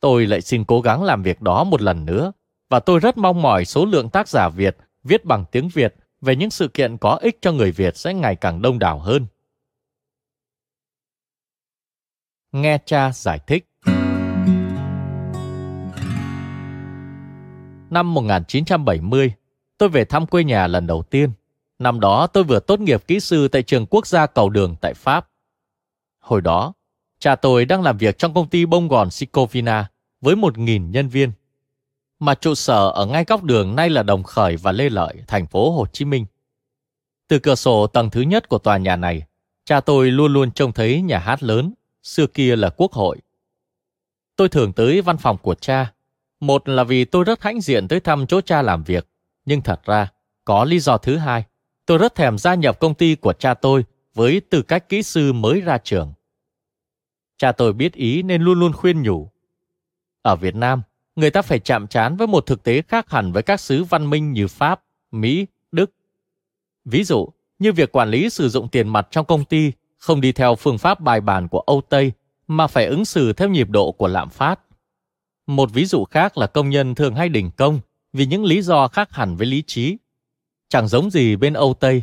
Tôi lại xin cố gắng làm việc đó một lần nữa, và tôi rất mong mỏi số lượng tác giả Việt viết bằng tiếng Việt về những sự kiện có ích cho người Việt sẽ ngày càng đông đảo hơn. Nghe cha giải thích Năm 1970, tôi về thăm quê nhà lần đầu tiên. Năm đó tôi vừa tốt nghiệp kỹ sư tại trường quốc gia cầu đường tại Pháp. Hồi đó, cha tôi đang làm việc trong công ty bông gòn Sicovina với 1.000 nhân viên. Mà trụ sở ở ngay góc đường nay là Đồng Khởi và Lê Lợi, thành phố Hồ Chí Minh. Từ cửa sổ tầng thứ nhất của tòa nhà này, Cha tôi luôn luôn trông thấy nhà hát lớn, xưa kia là quốc hội. Tôi thường tới văn phòng của cha. Một là vì tôi rất hãnh diện tới thăm chỗ cha làm việc. Nhưng thật ra, có lý do thứ hai. Tôi rất thèm gia nhập công ty của cha tôi với tư cách kỹ sư mới ra trường. Cha tôi biết ý nên luôn luôn khuyên nhủ. Ở Việt Nam, người ta phải chạm trán với một thực tế khác hẳn với các xứ văn minh như Pháp, Mỹ, Đức. Ví dụ, như việc quản lý sử dụng tiền mặt trong công ty không đi theo phương pháp bài bản của Âu Tây mà phải ứng xử theo nhịp độ của lạm phát. Một ví dụ khác là công nhân thường hay đình công vì những lý do khác hẳn với lý trí. Chẳng giống gì bên Âu Tây.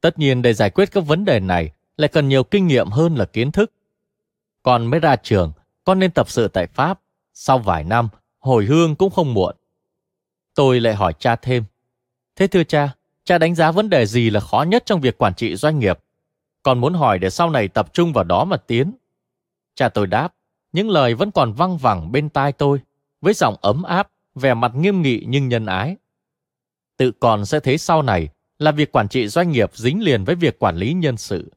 Tất nhiên để giải quyết các vấn đề này lại cần nhiều kinh nghiệm hơn là kiến thức. Còn mới ra trường, con nên tập sự tại Pháp. Sau vài năm, hồi hương cũng không muộn. Tôi lại hỏi cha thêm. Thế thưa cha, cha đánh giá vấn đề gì là khó nhất trong việc quản trị doanh nghiệp? Còn muốn hỏi để sau này tập trung vào đó mà tiến. Cha tôi đáp, những lời vẫn còn văng vẳng bên tai tôi, với giọng ấm áp, vẻ mặt nghiêm nghị nhưng nhân ái. Tự còn sẽ thấy sau này là việc quản trị doanh nghiệp dính liền với việc quản lý nhân sự.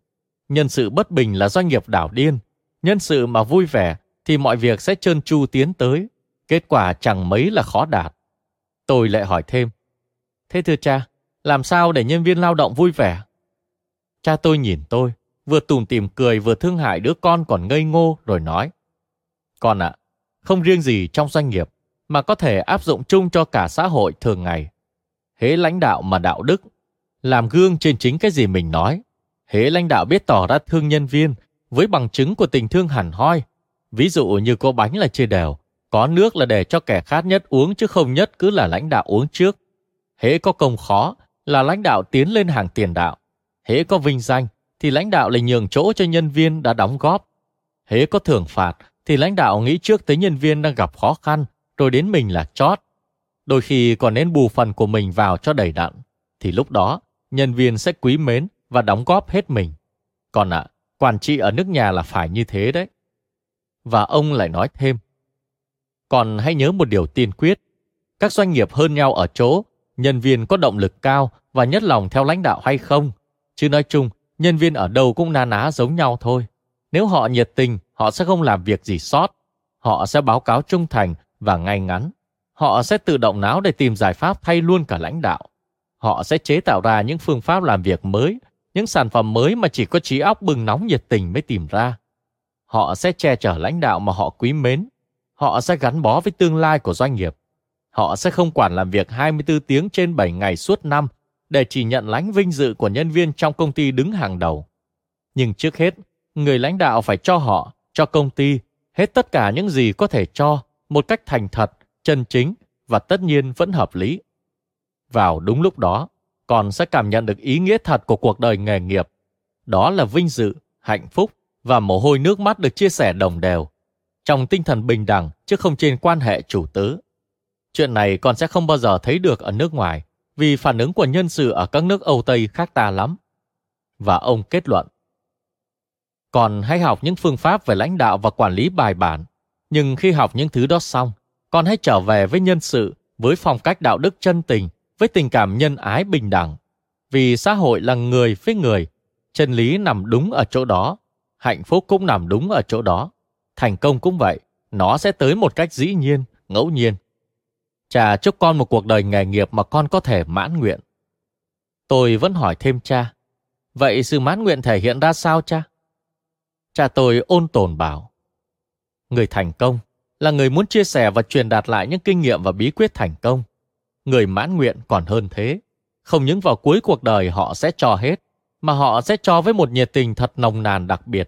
Nhân sự bất bình là doanh nghiệp đảo điên. Nhân sự mà vui vẻ thì mọi việc sẽ trơn tru tiến tới. Kết quả chẳng mấy là khó đạt. Tôi lại hỏi thêm. Thế thưa cha, làm sao để nhân viên lao động vui vẻ? Cha tôi nhìn tôi, vừa tùm tìm cười vừa thương hại đứa con còn ngây ngô rồi nói. Con ạ, à, không riêng gì trong doanh nghiệp, mà có thể áp dụng chung cho cả xã hội thường ngày. Hễ lãnh đạo mà đạo đức, làm gương trên chính cái gì mình nói. Hễ lãnh đạo biết tỏ ra thương nhân viên với bằng chứng của tình thương hẳn hoi. Ví dụ như có bánh là chia đều, có nước là để cho kẻ khát nhất uống chứ không nhất cứ là lãnh đạo uống trước. Hễ có công khó là lãnh đạo tiến lên hàng tiền đạo. Hễ có vinh danh thì lãnh đạo lại nhường chỗ cho nhân viên đã đóng góp. Hễ có thưởng phạt thì lãnh đạo nghĩ trước tới nhân viên đang gặp khó khăn, rồi đến mình là chót. Đôi khi còn nên bù phần của mình vào cho đầy đặn, thì lúc đó nhân viên sẽ quý mến và đóng góp hết mình. Còn ạ, à, quản trị ở nước nhà là phải như thế đấy. Và ông lại nói thêm, còn hãy nhớ một điều tiên quyết, các doanh nghiệp hơn nhau ở chỗ nhân viên có động lực cao và nhất lòng theo lãnh đạo hay không. Chứ nói chung, nhân viên ở đâu cũng na ná giống nhau thôi. Nếu họ nhiệt tình, họ sẽ không làm việc gì sót. Họ sẽ báo cáo trung thành và ngay ngắn. Họ sẽ tự động não để tìm giải pháp thay luôn cả lãnh đạo. Họ sẽ chế tạo ra những phương pháp làm việc mới, những sản phẩm mới mà chỉ có trí óc bừng nóng nhiệt tình mới tìm ra. Họ sẽ che chở lãnh đạo mà họ quý mến. Họ sẽ gắn bó với tương lai của doanh nghiệp. Họ sẽ không quản làm việc 24 tiếng trên 7 ngày suốt năm để chỉ nhận lãnh vinh dự của nhân viên trong công ty đứng hàng đầu. Nhưng trước hết, người lãnh đạo phải cho họ, cho công ty, hết tất cả những gì có thể cho một cách thành thật, chân chính và tất nhiên vẫn hợp lý. Vào đúng lúc đó, con sẽ cảm nhận được ý nghĩa thật của cuộc đời nghề nghiệp. Đó là vinh dự, hạnh phúc và mồ hôi nước mắt được chia sẻ đồng đều, trong tinh thần bình đẳng chứ không trên quan hệ chủ tứ Chuyện này con sẽ không bao giờ thấy được ở nước ngoài, vì phản ứng của nhân sự ở các nước Âu Tây khác ta lắm. Và ông kết luận, còn hãy học những phương pháp về lãnh đạo và quản lý bài bản. Nhưng khi học những thứ đó xong, con hãy trở về với nhân sự, với phong cách đạo đức chân tình, với tình cảm nhân ái bình đẳng. Vì xã hội là người với người, chân lý nằm đúng ở chỗ đó, hạnh phúc cũng nằm đúng ở chỗ đó. Thành công cũng vậy, nó sẽ tới một cách dĩ nhiên, ngẫu nhiên. Cha chúc con một cuộc đời nghề nghiệp mà con có thể mãn nguyện. Tôi vẫn hỏi thêm cha, vậy sự mãn nguyện thể hiện ra sao cha? Cha tôi ôn tồn bảo. Người thành công là người muốn chia sẻ và truyền đạt lại những kinh nghiệm và bí quyết thành công. Người mãn nguyện còn hơn thế. Không những vào cuối cuộc đời họ sẽ cho hết, mà họ sẽ cho với một nhiệt tình thật nồng nàn đặc biệt.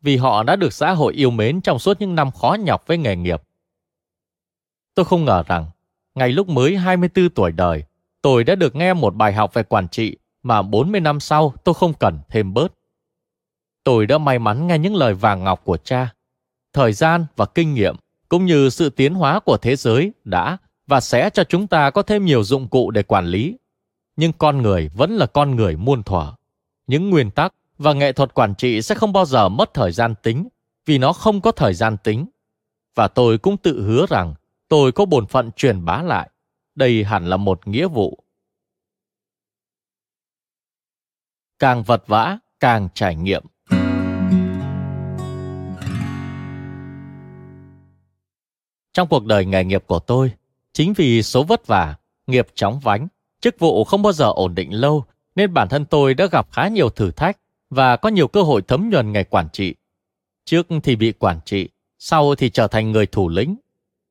Vì họ đã được xã hội yêu mến trong suốt những năm khó nhọc với nghề nghiệp. Tôi không ngờ rằng, ngay lúc mới 24 tuổi đời, tôi đã được nghe một bài học về quản trị mà 40 năm sau tôi không cần thêm bớt. Tôi đã may mắn nghe những lời vàng ngọc của cha. Thời gian và kinh nghiệm cũng như sự tiến hóa của thế giới đã và sẽ cho chúng ta có thêm nhiều dụng cụ để quản lý. Nhưng con người vẫn là con người muôn thuở. Những nguyên tắc và nghệ thuật quản trị sẽ không bao giờ mất thời gian tính, vì nó không có thời gian tính. Và tôi cũng tự hứa rằng tôi có bổn phận truyền bá lại. Đây hẳn là một nghĩa vụ. Càng vật vã, càng trải nghiệm. Trong cuộc đời nghề nghiệp của tôi, chính vì số vất vả, nghiệp chóng vánh, chức vụ không bao giờ ổn định lâu, nên bản thân tôi đã gặp khá nhiều thử thách và có nhiều cơ hội thấm nhuần ngày quản trị. Trước thì bị quản trị, sau thì trở thành người thủ lĩnh.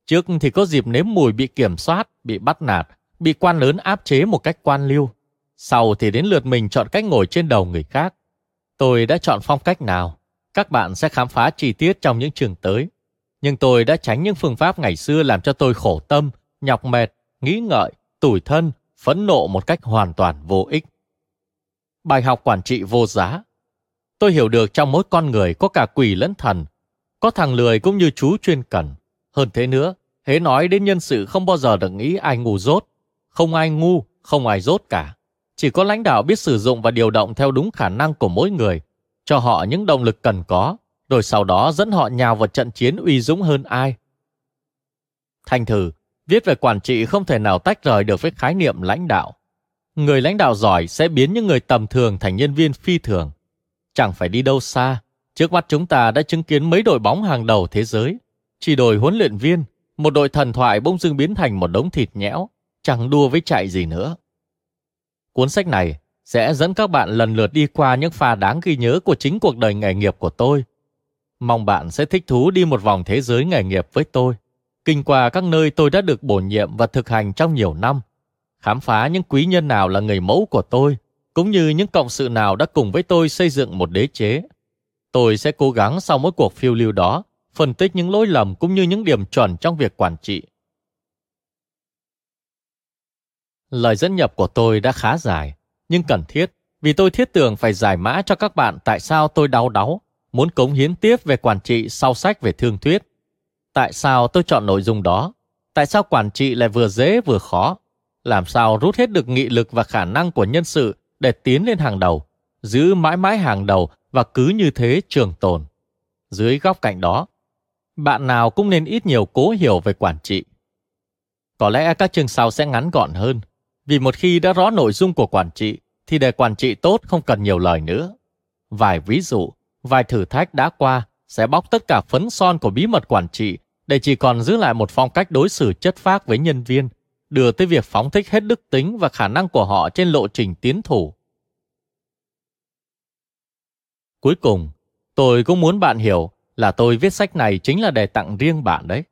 Trước thì có dịp nếm mùi bị kiểm soát, bị bắt nạt, bị quan lớn áp chế một cách quan liêu. Sau thì đến lượt mình chọn cách ngồi trên đầu người khác. Tôi đã chọn phong cách nào? Các bạn sẽ khám phá chi tiết trong những trường tới. Nhưng tôi đã tránh những phương pháp ngày xưa làm cho tôi khổ tâm, nhọc mệt, nghĩ ngợi, tủi thân, phẫn nộ một cách hoàn toàn vô ích. Bài học quản trị vô giá. Tôi hiểu được trong mỗi con người có cả quỷ lẫn thần, có thằng lười cũng như chú chuyên cần. Hơn thế nữa, hễ nói đến nhân sự không bao giờ được nghĩ ai ngu dốt. Không ai ngu, không ai dốt cả. Chỉ có lãnh đạo biết sử dụng và điều động theo đúng khả năng của mỗi người, cho họ những động lực cần có, rồi sau đó dẫn họ nhào vào trận chiến uy dũng hơn ai. Thành thử, viết về quản trị không thể nào tách rời được với khái niệm lãnh đạo. Người lãnh đạo giỏi sẽ biến những người tầm thường thành nhân viên phi thường. Chẳng phải đi đâu xa, trước mắt chúng ta đã chứng kiến mấy đội bóng hàng đầu thế giới. Chỉ đổi huấn luyện viên, một đội thần thoại bỗng dưng biến thành một đống thịt nhẽo, chẳng đua với chạy gì nữa. Cuốn sách này sẽ dẫn các bạn lần lượt đi qua những pha đáng ghi nhớ của chính cuộc đời nghề nghiệp của tôi. Mong bạn sẽ thích thú đi một vòng thế giới nghề nghiệp với tôi, kinh qua các nơi tôi đã được bổ nhiệm và thực hành trong nhiều năm, khám phá những quý nhân nào là người mẫu của tôi, cũng như những cộng sự nào đã cùng với tôi xây dựng một đế chế. Tôi sẽ cố gắng sau mỗi cuộc phiêu lưu đó, phân tích những lỗi lầm cũng như những điểm chuẩn trong việc quản trị. Lời dẫn nhập của tôi đã khá dài, nhưng cần thiết vì tôi thiết tưởng phải giải mã cho các bạn tại sao tôi đau đáu, muốn cống hiến tiếp về quản trị sau sách về thương thuyết. Tại sao tôi chọn nội dung đó? Tại sao quản trị lại vừa dễ vừa khó? Làm sao rút hết được nghị lực và khả năng của nhân sự để tiến lên hàng đầu, giữ mãi mãi hàng đầu và cứ như thế trường tồn. Dưới góc cạnh đó, bạn nào cũng nên ít nhiều cố hiểu về quản trị. Có lẽ các chương sau sẽ ngắn gọn hơn, vì một khi đã rõ nội dung của quản trị, thì để quản trị tốt không cần nhiều lời nữa. Vài ví dụ, vài thử thách đã qua sẽ bóc tất cả phấn son của bí mật quản trị để chỉ còn giữ lại một phong cách đối xử chất phác với nhân viên, đưa tới việc phóng thích hết đức tính và khả năng của họ trên lộ trình tiến thủ. Cuối cùng, tôi cũng muốn bạn hiểu là tôi viết sách này chính là để tặng riêng bạn đấy.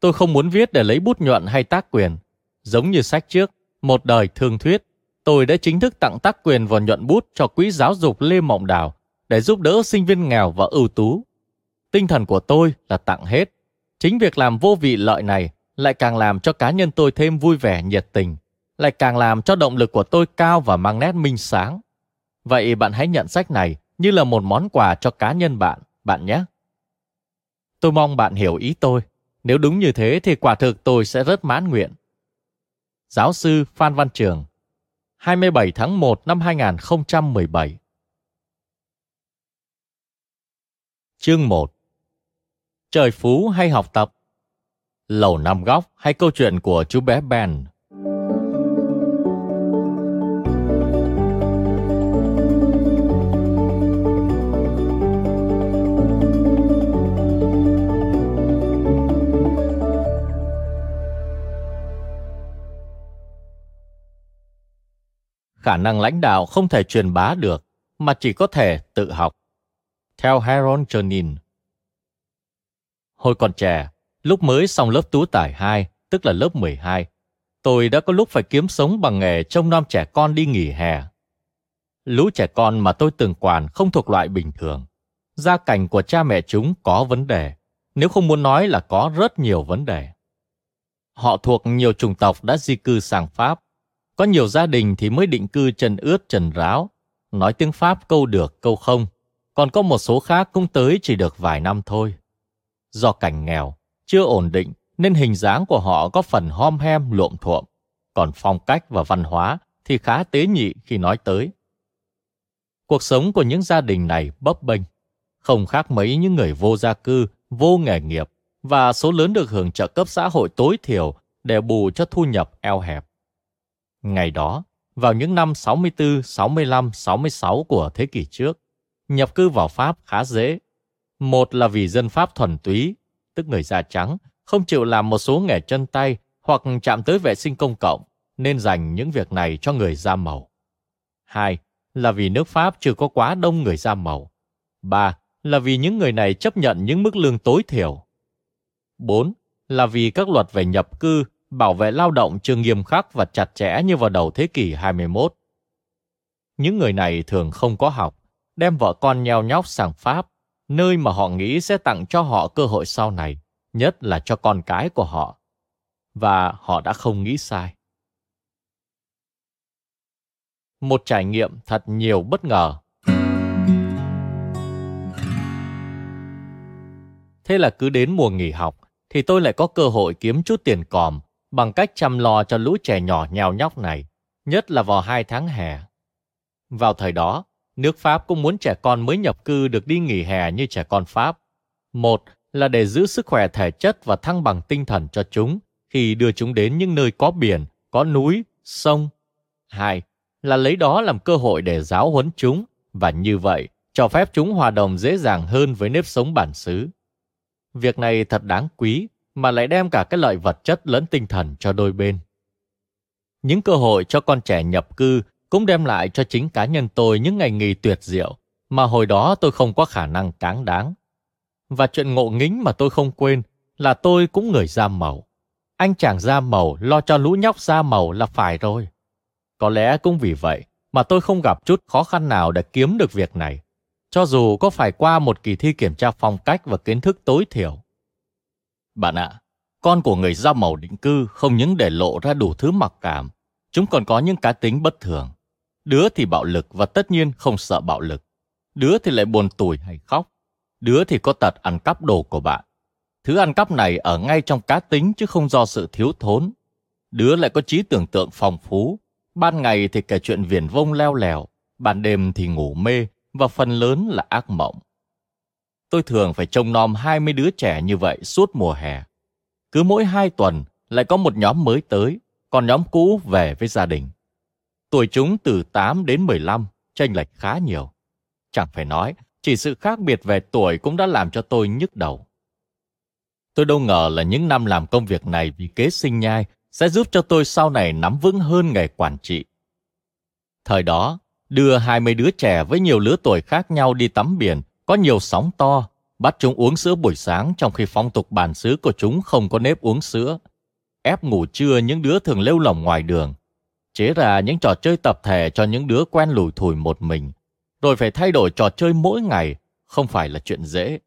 Tôi không muốn viết để lấy bút nhuận hay tác quyền. Giống như sách trước, một đời thương thuyết, tôi đã chính thức tặng tác quyền và nhuận bút cho quỹ giáo dục Lê Mộng Đào để giúp đỡ sinh viên nghèo và ưu tú. Tinh thần của tôi là tặng hết. Chính việc làm vô vị lợi này lại càng làm cho cá nhân tôi thêm vui vẻ nhiệt tình, lại càng làm cho động lực của tôi cao và mang nét minh sáng. Vậy bạn hãy nhận sách này như là một món quà cho cá nhân bạn, bạn nhé. Tôi mong bạn hiểu ý tôi. Nếu đúng như thế thì quả thực tôi sẽ rất mãn nguyện. Giáo sư Phan Văn Trường 27 tháng 1 năm 2017 Chương 1 Trời phú hay học tập? Lầu năm góc hay câu chuyện của chú bé Ben? khả năng lãnh đạo không thể truyền bá được, mà chỉ có thể tự học. Theo Harold Jernin. Hồi còn trẻ, lúc mới xong lớp tú tải 2, tức là lớp 12, tôi đã có lúc phải kiếm sống bằng nghề trông nom trẻ con đi nghỉ hè. Lũ trẻ con mà tôi từng quản không thuộc loại bình thường. Gia cảnh của cha mẹ chúng có vấn đề, nếu không muốn nói là có rất nhiều vấn đề. Họ thuộc nhiều chủng tộc đã di cư sang Pháp, có nhiều gia đình thì mới định cư trần ướt trần ráo, nói tiếng Pháp câu được câu không, còn có một số khác cũng tới chỉ được vài năm thôi. Do cảnh nghèo, chưa ổn định nên hình dáng của họ có phần hom hem luộm thuộm, còn phong cách và văn hóa thì khá tế nhị khi nói tới. Cuộc sống của những gia đình này bấp bênh, không khác mấy những người vô gia cư, vô nghề nghiệp và số lớn được hưởng trợ cấp xã hội tối thiểu để bù cho thu nhập eo hẹp. Ngày đó, vào những năm 64, 65, 66 của thế kỷ trước, nhập cư vào Pháp khá dễ. Một là vì dân Pháp thuần túy, tức người da trắng, không chịu làm một số nghề chân tay hoặc chạm tới vệ sinh công cộng, nên dành những việc này cho người da màu. Hai là vì nước Pháp chưa có quá đông người da màu. Ba là vì những người này chấp nhận những mức lương tối thiểu. Bốn là vì các luật về nhập cư, bảo vệ lao động chưa nghiêm khắc và chặt chẽ như vào đầu thế kỷ 21. Những người này thường không có học, đem vợ con nheo nhóc sang Pháp, nơi mà họ nghĩ sẽ tặng cho họ cơ hội sau này, nhất là cho con cái của họ. Và họ đã không nghĩ sai. Một trải nghiệm thật nhiều bất ngờ. Thế là cứ đến mùa nghỉ học, thì tôi lại có cơ hội kiếm chút tiền còm bằng cách chăm lo cho lũ trẻ nhỏ nhào nhóc này, nhất là vào hai tháng hè. Vào thời đó, nước Pháp cũng muốn trẻ con mới nhập cư được đi nghỉ hè như trẻ con Pháp. Một là để giữ sức khỏe thể chất và thăng bằng tinh thần cho chúng khi đưa chúng đến những nơi có biển, có núi, sông. Hai là lấy đó làm cơ hội để giáo huấn chúng và như vậy cho phép chúng hòa đồng dễ dàng hơn với nếp sống bản xứ. Việc này thật đáng quý mà lại đem cả cái lợi vật chất lẫn tinh thần cho đôi bên. Những cơ hội cho con trẻ nhập cư cũng đem lại cho chính cá nhân tôi những ngày nghỉ tuyệt diệu mà hồi đó tôi không có khả năng cáng đáng. Và chuyện ngộ nghính mà tôi không quên là tôi cũng người da màu. Anh chàng da màu lo cho lũ nhóc da màu là phải rồi. Có lẽ cũng vì vậy mà tôi không gặp chút khó khăn nào để kiếm được việc này, cho dù có phải qua một kỳ thi kiểm tra phong cách và kiến thức tối thiểu. Bạn ạ, à, con của người da màu định cư không những để lộ ra đủ thứ mặc cảm, chúng còn có những cá tính bất thường. Đứa thì bạo lực và tất nhiên không sợ bạo lực. Đứa thì lại buồn tủi hay khóc. Đứa thì có tật ăn cắp đồ của bạn. Thứ ăn cắp này ở ngay trong cá tính chứ không do sự thiếu thốn. Đứa lại có trí tưởng tượng phong phú. Ban ngày thì kể chuyện viển vông leo lèo, ban đêm thì ngủ mê và phần lớn là ác mộng. Tôi thường phải trông nom 20 đứa trẻ như vậy suốt mùa hè. Cứ mỗi hai tuần lại có một nhóm mới tới, còn nhóm cũ về với gia đình. Tuổi chúng từ 8 đến 15, chênh lệch khá nhiều. Chẳng phải nói, chỉ sự khác biệt về tuổi cũng đã làm cho tôi nhức đầu. Tôi đâu ngờ là những năm làm công việc này vì kế sinh nhai sẽ giúp cho tôi sau này nắm vững hơn nghề quản trị. Thời đó, đưa 20 đứa trẻ với nhiều lứa tuổi khác nhau đi tắm biển, có nhiều sóng to, bắt chúng uống sữa buổi sáng trong khi phong tục bản xứ của chúng không có nếp uống sữa. Ép ngủ trưa những đứa thường lêu lỏng ngoài đường, chế ra những trò chơi tập thể cho những đứa quen lủi thủi một mình, rồi phải thay đổi trò chơi mỗi ngày, không phải là chuyện dễ.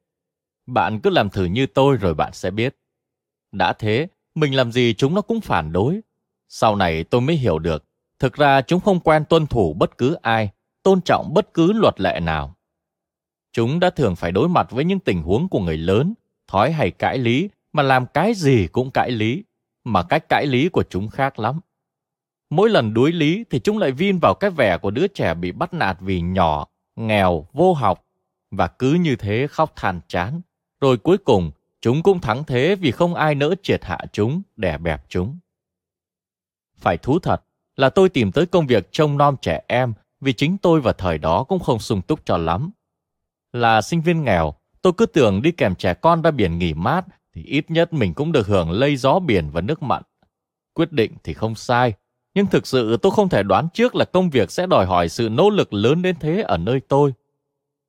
Bạn cứ làm thử như tôi rồi bạn sẽ biết. Đã thế, mình làm gì chúng nó cũng phản đối. Sau này tôi mới hiểu được, thực ra chúng không quen tuân thủ bất cứ ai, tôn trọng bất cứ luật lệ nào. Chúng đã thường phải đối mặt với những tình huống của người lớn, thói hay cãi lý, mà làm cái gì cũng cãi lý, mà cách cãi lý của chúng khác lắm. Mỗi lần đối lý thì chúng lại vin vào cái vẻ của đứa trẻ bị bắt nạt vì nhỏ, nghèo, vô học, và cứ như thế khóc than chán. Rồi cuối cùng, chúng cũng thắng thế vì không ai nỡ triệt hạ chúng, đè bẹp chúng. Phải thú thật là tôi tìm tới công việc trông nom trẻ em vì chính tôi vào thời đó cũng không sung túc cho lắm. Là sinh viên nghèo, tôi cứ tưởng đi kèm trẻ con ra biển nghỉ mát thì ít nhất mình cũng được hưởng lây gió biển và nước mặn. Quyết định thì không sai, nhưng thực sự tôi không thể đoán trước là công việc sẽ đòi hỏi sự nỗ lực lớn đến thế ở nơi tôi.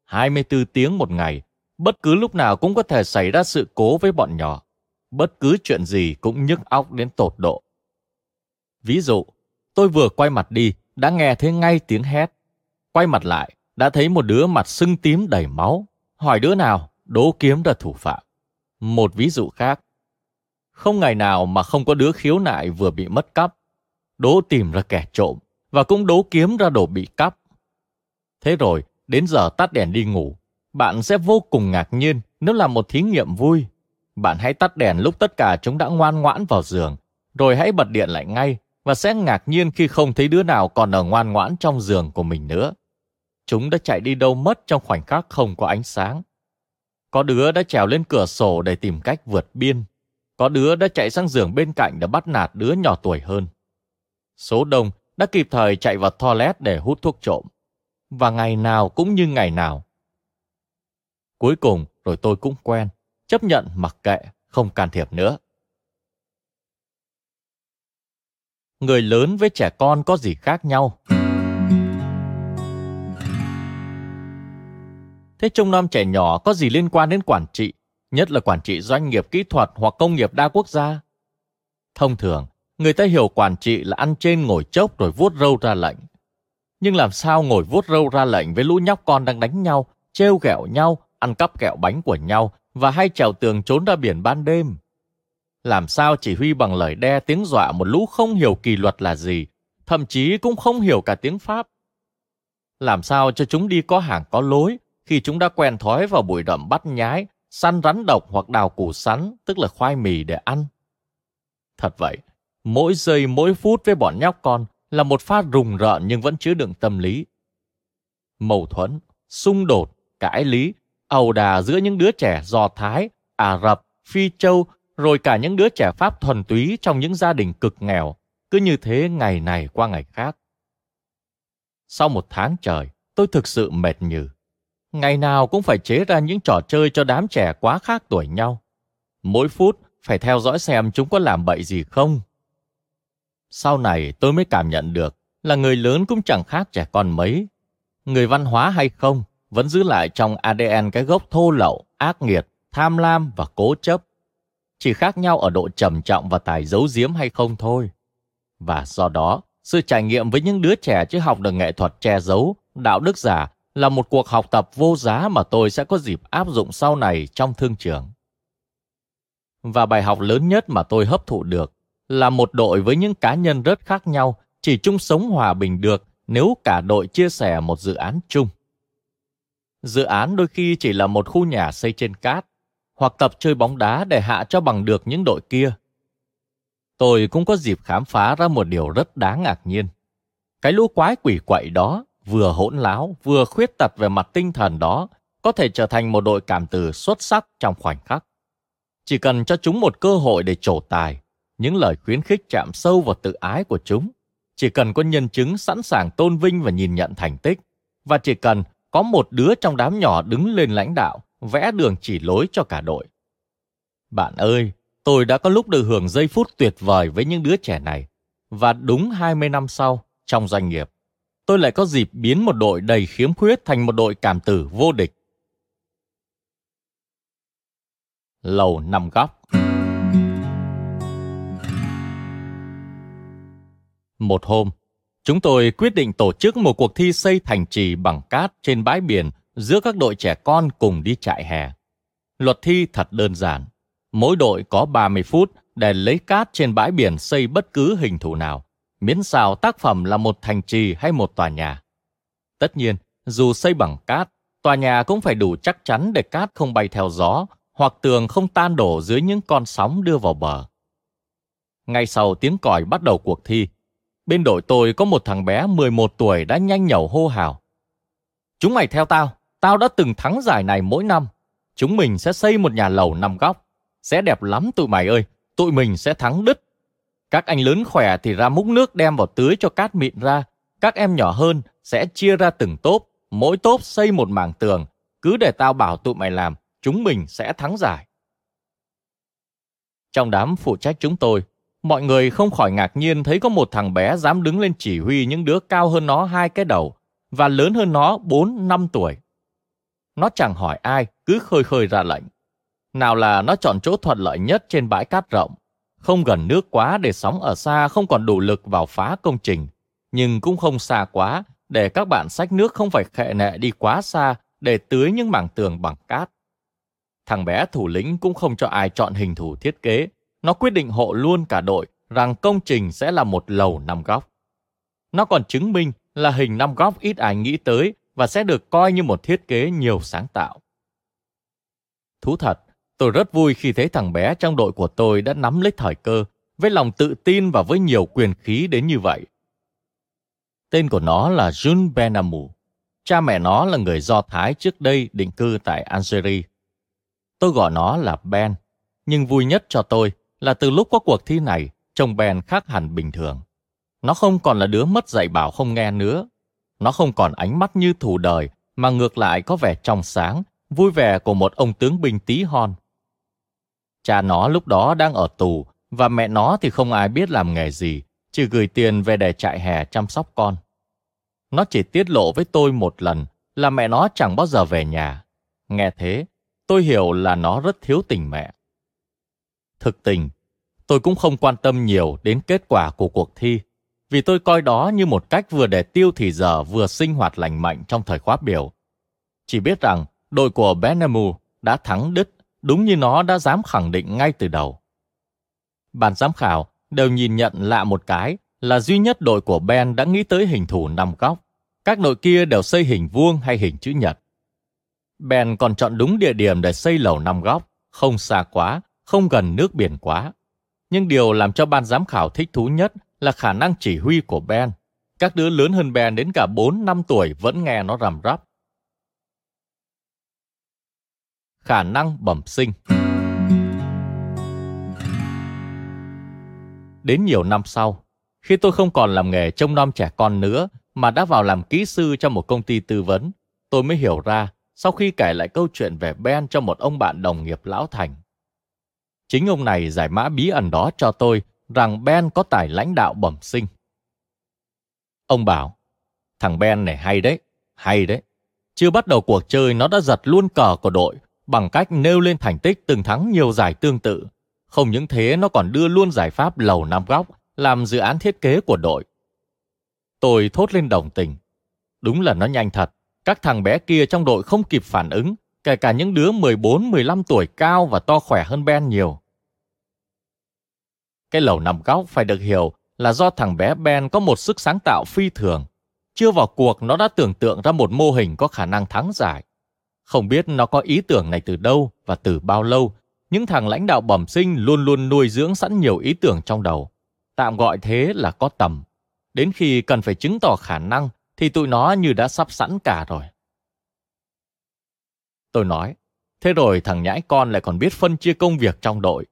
24 tiếng một ngày, bất cứ lúc nào cũng có thể xảy ra sự cố với bọn nhỏ. Bất cứ chuyện gì cũng nhức óc đến tột độ. Ví dụ, tôi vừa quay mặt đi, đã nghe thấy ngay tiếng hét. Quay mặt lại, đã thấy một đứa mặt sưng tím đầy máu. Hỏi đứa nào, đố kiếm ra thủ phạm. Một ví dụ khác. Không ngày nào mà không có đứa khiếu nại vừa bị mất cắp. Đố tìm ra kẻ trộm và cũng đố kiếm ra đồ bị cắp. Thế rồi, đến giờ tắt đèn đi ngủ, bạn sẽ vô cùng ngạc nhiên nếu làm một thí nghiệm vui. Bạn hãy tắt đèn lúc tất cả chúng đã ngoan ngoãn vào giường, rồi hãy bật điện lại ngay và sẽ ngạc nhiên khi không thấy đứa nào còn ở ngoan ngoãn trong giường của mình nữa. Chúng đã chạy đi đâu mất trong khoảnh khắc không có ánh sáng. Có đứa đã trèo lên cửa sổ để tìm cách vượt biên. Có đứa đã chạy sang giường bên cạnh để bắt nạt đứa nhỏ tuổi hơn. Số đông đã kịp thời chạy vào toilet để hút thuốc trộm. Và ngày nào cũng như ngày nào. Cuối cùng rồi tôi cũng quen, chấp nhận mặc kệ, không can thiệp nữa. Người lớn với trẻ con có gì khác nhau? Thế trong năm trẻ nhỏ có gì liên quan đến quản trị, nhất là quản trị doanh nghiệp kỹ thuật hoặc công nghiệp đa quốc gia? Thông thường, người ta hiểu quản trị là ăn trên ngồi chốc rồi vuốt râu ra lệnh. Nhưng làm sao ngồi vuốt râu ra lệnh với lũ nhóc con đang đánh nhau, trêu ghẹo nhau, ăn cắp kẹo bánh của nhau và hay trèo tường trốn ra biển ban đêm? Làm sao chỉ huy bằng lời đe tiếng dọa một lũ không hiểu kỷ luật là gì, thậm chí cũng không hiểu cả tiếng Pháp? Làm sao cho chúng đi có hàng có lối khi chúng đã quen thói vào bụi rậm bắt nhái, săn rắn độc hoặc đào củ sắn, tức là khoai mì để ăn? Thật vậy, mỗi giây mỗi phút với bọn nhóc con là một phát rùng rợn nhưng vẫn chứa đựng tâm lý. Mâu thuẫn, xung đột, cãi lý, ẩu đà giữa những đứa trẻ Do Thái, Ả Rập, Phi Châu, rồi cả những đứa trẻ Pháp thuần túy trong những gia đình cực nghèo, cứ như thế ngày này qua ngày khác. Sau một tháng trời, tôi thực sự mệt nhừ. Ngày nào cũng phải chế ra những trò chơi cho đám trẻ quá khác tuổi nhau. Mỗi phút phải theo dõi xem chúng có làm bậy gì không. Sau này tôi mới cảm nhận được là người lớn cũng chẳng khác trẻ con mấy. Người văn hóa hay không vẫn giữ lại trong ADN cái gốc thô lậu, ác nghiệt, tham lam và cố chấp. Chỉ khác nhau ở độ trầm trọng và tài giấu giếm hay không thôi. Và do đó, sự trải nghiệm với những đứa trẻ chưa học được nghệ thuật che giấu, đạo đức giả là một cuộc học tập vô giá mà tôi sẽ có dịp áp dụng sau này trong thương trường. Và bài học lớn nhất mà tôi hấp thụ được là một đội với những cá nhân rất khác nhau chỉ chung sống hòa bình được nếu cả đội chia sẻ một dự án chung. Dự án đôi khi chỉ là một khu nhà xây trên cát, hoặc tập chơi bóng đá để hạ cho bằng được những đội kia. Tôi cũng có dịp khám phá ra một điều rất đáng ngạc nhiên. Cái lũ quái quỷ quậy đó, vừa hỗn láo, vừa khuyết tật về mặt tinh thần đó, có thể trở thành một đội cảm tử xuất sắc trong khoảnh khắc. Chỉ cần cho chúng một cơ hội để trổ tài, những lời khuyến khích chạm sâu vào tự ái của chúng. Chỉ cần có nhân chứng sẵn sàng tôn vinh và nhìn nhận thành tích, và chỉ cần có một đứa trong đám nhỏ đứng lên lãnh đạo, vẽ đường chỉ lối cho cả đội. Bạn ơi, tôi đã có lúc được hưởng giây phút tuyệt vời với những đứa trẻ này. Và đúng 20 năm sau, trong doanh nghiệp, tôi lại có dịp biến một đội đầy khiếm khuyết thành một đội cảm tử vô địch. Lầu năm góc Một hôm, chúng tôi quyết định tổ chức một cuộc thi xây thành trì bằng cát trên bãi biển giữa các đội trẻ con cùng đi trại hè. Luật thi thật đơn giản. Mỗi đội có 30 phút để lấy cát trên bãi biển xây bất cứ hình thù nào, miễn sao tác phẩm là một thành trì hay một tòa nhà. Tất nhiên, dù xây bằng cát, tòa nhà cũng phải đủ chắc chắn để cát không bay theo gió hoặc tường không tan đổ dưới những con sóng đưa vào bờ. Ngay sau tiếng còi bắt đầu cuộc thi, bên đội tôi có một thằng bé 11 tuổi đã nhanh nhẩu hô hào. Chúng mày theo tao, tao đã từng thắng giải này mỗi năm. Chúng mình sẽ xây một nhà lầu nằm góc. Sẽ đẹp lắm tụi mày ơi, tụi mình sẽ thắng đứt. Các anh lớn khỏe thì ra múc nước đem vào tưới cho cát mịn ra. Các em nhỏ hơn sẽ chia ra từng tốp, mỗi tốp xây một mảng tường. Cứ để tao bảo tụi mày làm, chúng mình sẽ thắng giải. Trong đám phụ trách chúng tôi, mọi người không khỏi ngạc nhiên thấy có một thằng bé dám đứng lên chỉ huy những đứa cao hơn nó hai cái đầu và lớn hơn nó 4-5 tuổi. Nó chẳng hỏi ai, cứ khơi khơi ra lệnh. Nào là nó chọn chỗ thuận lợi nhất trên bãi cát rộng, không gần nước quá để sóng ở xa không còn đủ lực vào phá công trình, nhưng cũng không xa quá để các bạn sách nước không phải khệ nệ đi quá xa để tưới những mảng tường bằng cát. Thằng bé thủ lĩnh cũng không cho ai chọn hình thù thiết kế. Nó quyết định hộ luôn cả đội rằng công trình sẽ là một lầu năm góc. Nó còn chứng minh là hình năm góc ít ai nghĩ tới và sẽ được coi như một thiết kế nhiều sáng tạo. Thú thật, tôi rất vui khi thấy thằng bé trong đội của tôi đã nắm lấy thời cơ, với lòng tự tin và với nhiều quyền khí đến như vậy. Tên của nó là Jun Benamu. Cha mẹ nó là người Do Thái trước đây định cư tại Algeria. Tôi gọi nó là Ben, nhưng vui nhất cho tôi là từ lúc có cuộc thi này, chồng Ben khác hẳn bình thường. Nó không còn là đứa mất dạy bảo không nghe nữa. Nó không còn ánh mắt như thủ đời, mà ngược lại có vẻ trong sáng, vui vẻ của một ông tướng binh tí hon. Cha nó lúc đó đang ở tù và mẹ nó thì không ai biết làm nghề gì, chỉ gửi tiền về để trại hè chăm sóc con. Nó chỉ tiết lộ với tôi một lần là mẹ nó chẳng bao giờ về nhà. Nghe thế, tôi hiểu là nó rất thiếu tình mẹ. Thực tình, tôi cũng không quan tâm nhiều đến kết quả của cuộc thi, vì tôi coi đó như một cách vừa để tiêu thì giờ vừa sinh hoạt lành mạnh trong thời khóa biểu. Chỉ biết rằng đội của Benemu đã thắng đứt đúng như nó đã dám khẳng định ngay từ đầu. Ban giám khảo đều nhìn nhận lạ một cái là duy nhất đội của Ben đã nghĩ tới hình thù năm góc. Các đội kia đều xây hình vuông hay hình chữ nhật. Ben còn chọn đúng địa điểm để xây lầu năm góc, không xa quá, không gần nước biển quá. Nhưng điều làm cho ban giám khảo thích thú nhất là khả năng chỉ huy của Ben. Các đứa lớn hơn Ben đến cả 4 năm tuổi vẫn nghe nó rằm rắp. Khả năng bẩm sinh Đến nhiều năm sau, khi tôi không còn làm nghề trông nom trẻ con nữa mà đã vào làm kỹ sư cho một công ty tư vấn, tôi mới hiểu ra sau khi kể lại câu chuyện về Ben cho một ông bạn đồng nghiệp lão thành. Chính ông này giải mã bí ẩn đó cho tôi rằng Ben có tài lãnh đạo bẩm sinh. Ông bảo, thằng Ben này hay đấy, hay đấy. Chưa bắt đầu cuộc chơi nó đã giật luôn cờ của đội bằng cách nêu lên thành tích từng thắng nhiều giải tương tự. Không những thế nó còn đưa luôn giải pháp lầu năm góc làm dự án thiết kế của đội. Tôi thốt lên đồng tình. Đúng là nó nhanh thật. Các thằng bé kia trong đội không kịp phản ứng, kể cả những đứa 14-15 tuổi cao và to khỏe hơn Ben nhiều. Cái lầu nằm góc phải được hiểu là do thằng bé Ben có một sức sáng tạo phi thường. Chưa vào cuộc nó đã tưởng tượng ra một mô hình có khả năng thắng giải. Không biết nó có ý tưởng này từ đâu và từ bao lâu, những thằng lãnh đạo bẩm sinh luôn luôn nuôi dưỡng sẵn nhiều ý tưởng trong đầu. Tạm gọi thế là có tầm. Đến khi cần phải chứng tỏ khả năng thì tụi nó như đã sắp sẵn cả rồi. Tôi nói, thế rồi thằng nhãi con lại còn biết phân chia công việc trong đội.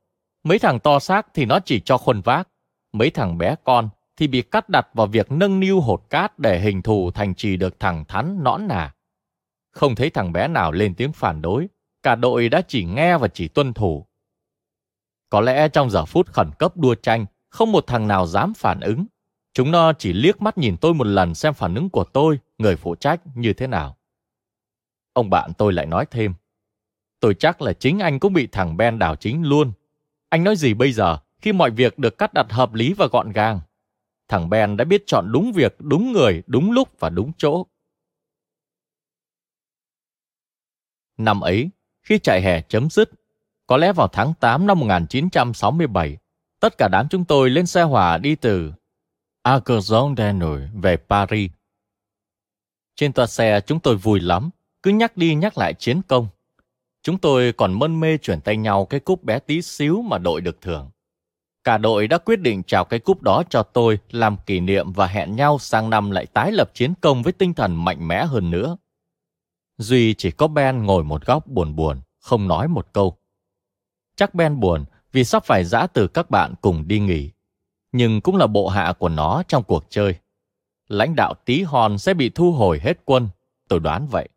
Mấy thằng to xác thì nó chỉ cho khuân vác. Mấy thằng bé con thì bị cắt đặt vào việc nâng niu hột cát để hình thù thành trì được thẳng thắn nõn nà. Không thấy thằng bé nào lên tiếng phản đối, cả đội đã chỉ nghe và chỉ tuân thủ. Có lẽ trong giờ phút khẩn cấp đua tranh, không một thằng nào dám phản ứng. Chúng nó chỉ liếc mắt nhìn tôi một lần xem phản ứng của tôi, người phụ trách, như thế nào. Ông bạn tôi lại nói thêm. Tôi chắc là chính anh cũng bị thằng Ben đảo chính luôn. Anh nói gì bây giờ khi mọi việc được cắt đặt hợp lý và gọn gàng? Thằng Ben đã biết chọn đúng việc, đúng người, đúng lúc và đúng chỗ. Năm ấy, khi chạy hè chấm dứt, có lẽ vào tháng 8 năm 1967, tất cả đám chúng tôi lên xe hỏa đi từ Arcazon Danube về Paris. Trên toa xe chúng tôi vui lắm, cứ nhắc đi nhắc lại chiến công. Chúng tôi còn mân mê chuyển tay nhau cái cúp bé tí xíu mà đội được thưởng. Cả đội đã quyết định trao cái cúp đó cho tôi làm kỷ niệm và hẹn nhau sang năm lại tái lập chiến công với tinh thần mạnh mẽ hơn nữa. Duy chỉ có Ben ngồi một góc buồn buồn, không nói một câu. Chắc Ben buồn vì sắp phải giã từ các bạn cùng đi nghỉ. Nhưng cũng là bộ hạ của nó trong cuộc chơi. Lãnh đạo tí hòn sẽ bị thu hồi hết quân, tôi đoán vậy.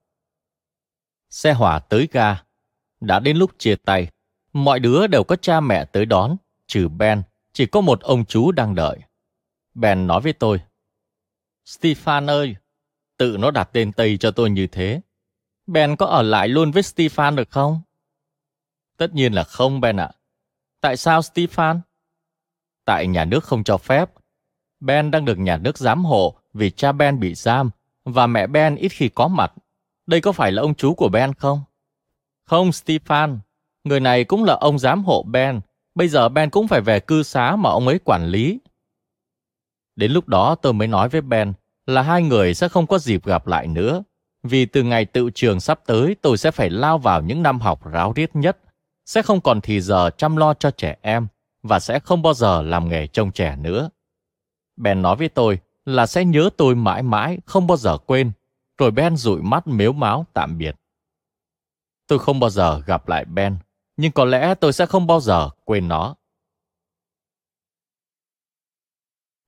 Xe hỏa tới ga. Đã đến lúc chia tay. Mọi đứa đều có cha mẹ tới đón, trừ Ben, chỉ có một ông chú đang đợi. Ben nói với tôi. Stefan ơi, tự nó đặt tên Tây cho tôi như thế. Ben có ở lại luôn với Stefan được không? Tất nhiên là không Ben ạ. Tại sao Stefan? Tại nhà nước không cho phép. Ben đang được nhà nước giám hộ vì cha Ben bị giam và mẹ Ben ít khi có mặt. Đây có phải là ông chú của Ben không? Không, Stefan. Người này cũng là ông giám hộ Ben. Bây giờ Ben cũng phải về cư xá mà ông ấy quản lý. Đến lúc đó tôi mới nói với Ben là hai người sẽ không có dịp gặp lại nữa. Vì từ ngày tự trường sắp tới tôi sẽ phải lao vào những năm học ráo riết nhất. Sẽ không còn thì giờ chăm lo cho trẻ em và sẽ không bao giờ làm nghề trông trẻ nữa. Ben nói với tôi là sẽ nhớ tôi mãi mãi, không bao giờ quên rồi Ben dụi mắt mếu máo tạm biệt. Tôi không bao giờ gặp lại Ben, nhưng có lẽ tôi sẽ không bao giờ quên nó.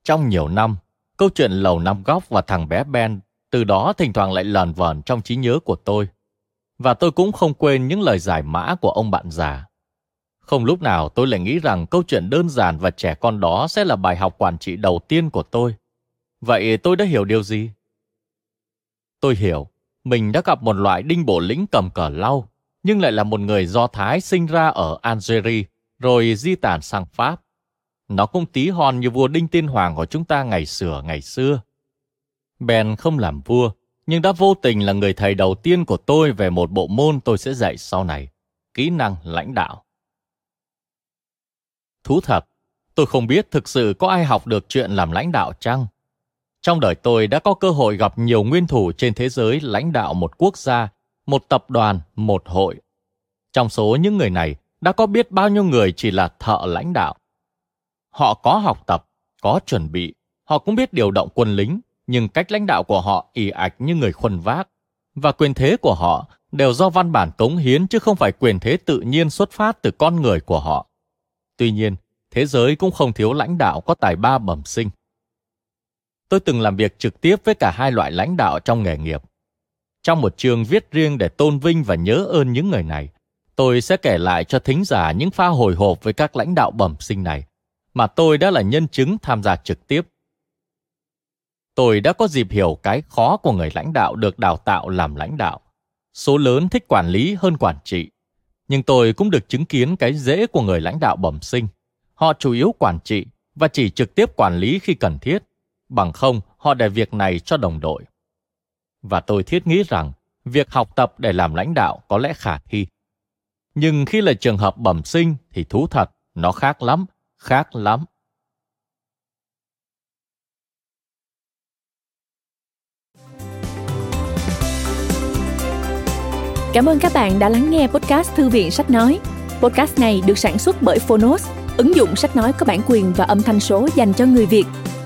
Trong nhiều năm, câu chuyện lầu năm góc và thằng bé Ben từ đó thỉnh thoảng lại lờn vờn trong trí nhớ của tôi. Và tôi cũng không quên những lời giải mã của ông bạn già. Không lúc nào tôi lại nghĩ rằng câu chuyện đơn giản và trẻ con đó sẽ là bài học quản trị đầu tiên của tôi. Vậy tôi đã hiểu điều gì? Tôi hiểu, mình đã gặp một loại đinh bộ lĩnh cầm cờ lau, nhưng lại là một người Do Thái sinh ra ở Algeria, rồi di tản sang Pháp. Nó cũng tí hon như vua Đinh Tiên Hoàng của chúng ta ngày xưa ngày xưa. Ben không làm vua, nhưng đã vô tình là người thầy đầu tiên của tôi về một bộ môn tôi sẽ dạy sau này, kỹ năng lãnh đạo. Thú thật, tôi không biết thực sự có ai học được chuyện làm lãnh đạo chăng? Trong đời tôi đã có cơ hội gặp nhiều nguyên thủ trên thế giới lãnh đạo một quốc gia, một tập đoàn, một hội. Trong số những người này, đã có biết bao nhiêu người chỉ là thợ lãnh đạo. Họ có học tập, có chuẩn bị, họ cũng biết điều động quân lính, nhưng cách lãnh đạo của họ ì ạch như người khuân vác. Và quyền thế của họ đều do văn bản cống hiến chứ không phải quyền thế tự nhiên xuất phát từ con người của họ. Tuy nhiên, thế giới cũng không thiếu lãnh đạo có tài ba bẩm sinh. Tôi từng làm việc trực tiếp với cả hai loại lãnh đạo trong nghề nghiệp. Trong một chương viết riêng để tôn vinh và nhớ ơn những người này, tôi sẽ kể lại cho thính giả những pha hồi hộp với các lãnh đạo bẩm sinh này, mà tôi đã là nhân chứng tham gia trực tiếp. Tôi đã có dịp hiểu cái khó của người lãnh đạo được đào tạo làm lãnh đạo. Số lớn thích quản lý hơn quản trị. Nhưng tôi cũng được chứng kiến cái dễ của người lãnh đạo bẩm sinh. Họ chủ yếu quản trị và chỉ trực tiếp quản lý khi cần thiết. Bằng không, họ để việc này cho đồng đội. Và tôi thiết nghĩ rằng việc học tập để làm lãnh đạo có lẽ khả thi. Nhưng khi là trường hợp bẩm sinh thì thú thật, nó khác lắm, khác lắm. Cảm ơn các bạn đã lắng nghe podcast Thư viện Sách Nói. Podcast này được sản xuất bởi Phonos, ứng dụng sách nói có bản quyền và âm thanh số dành cho người Việt.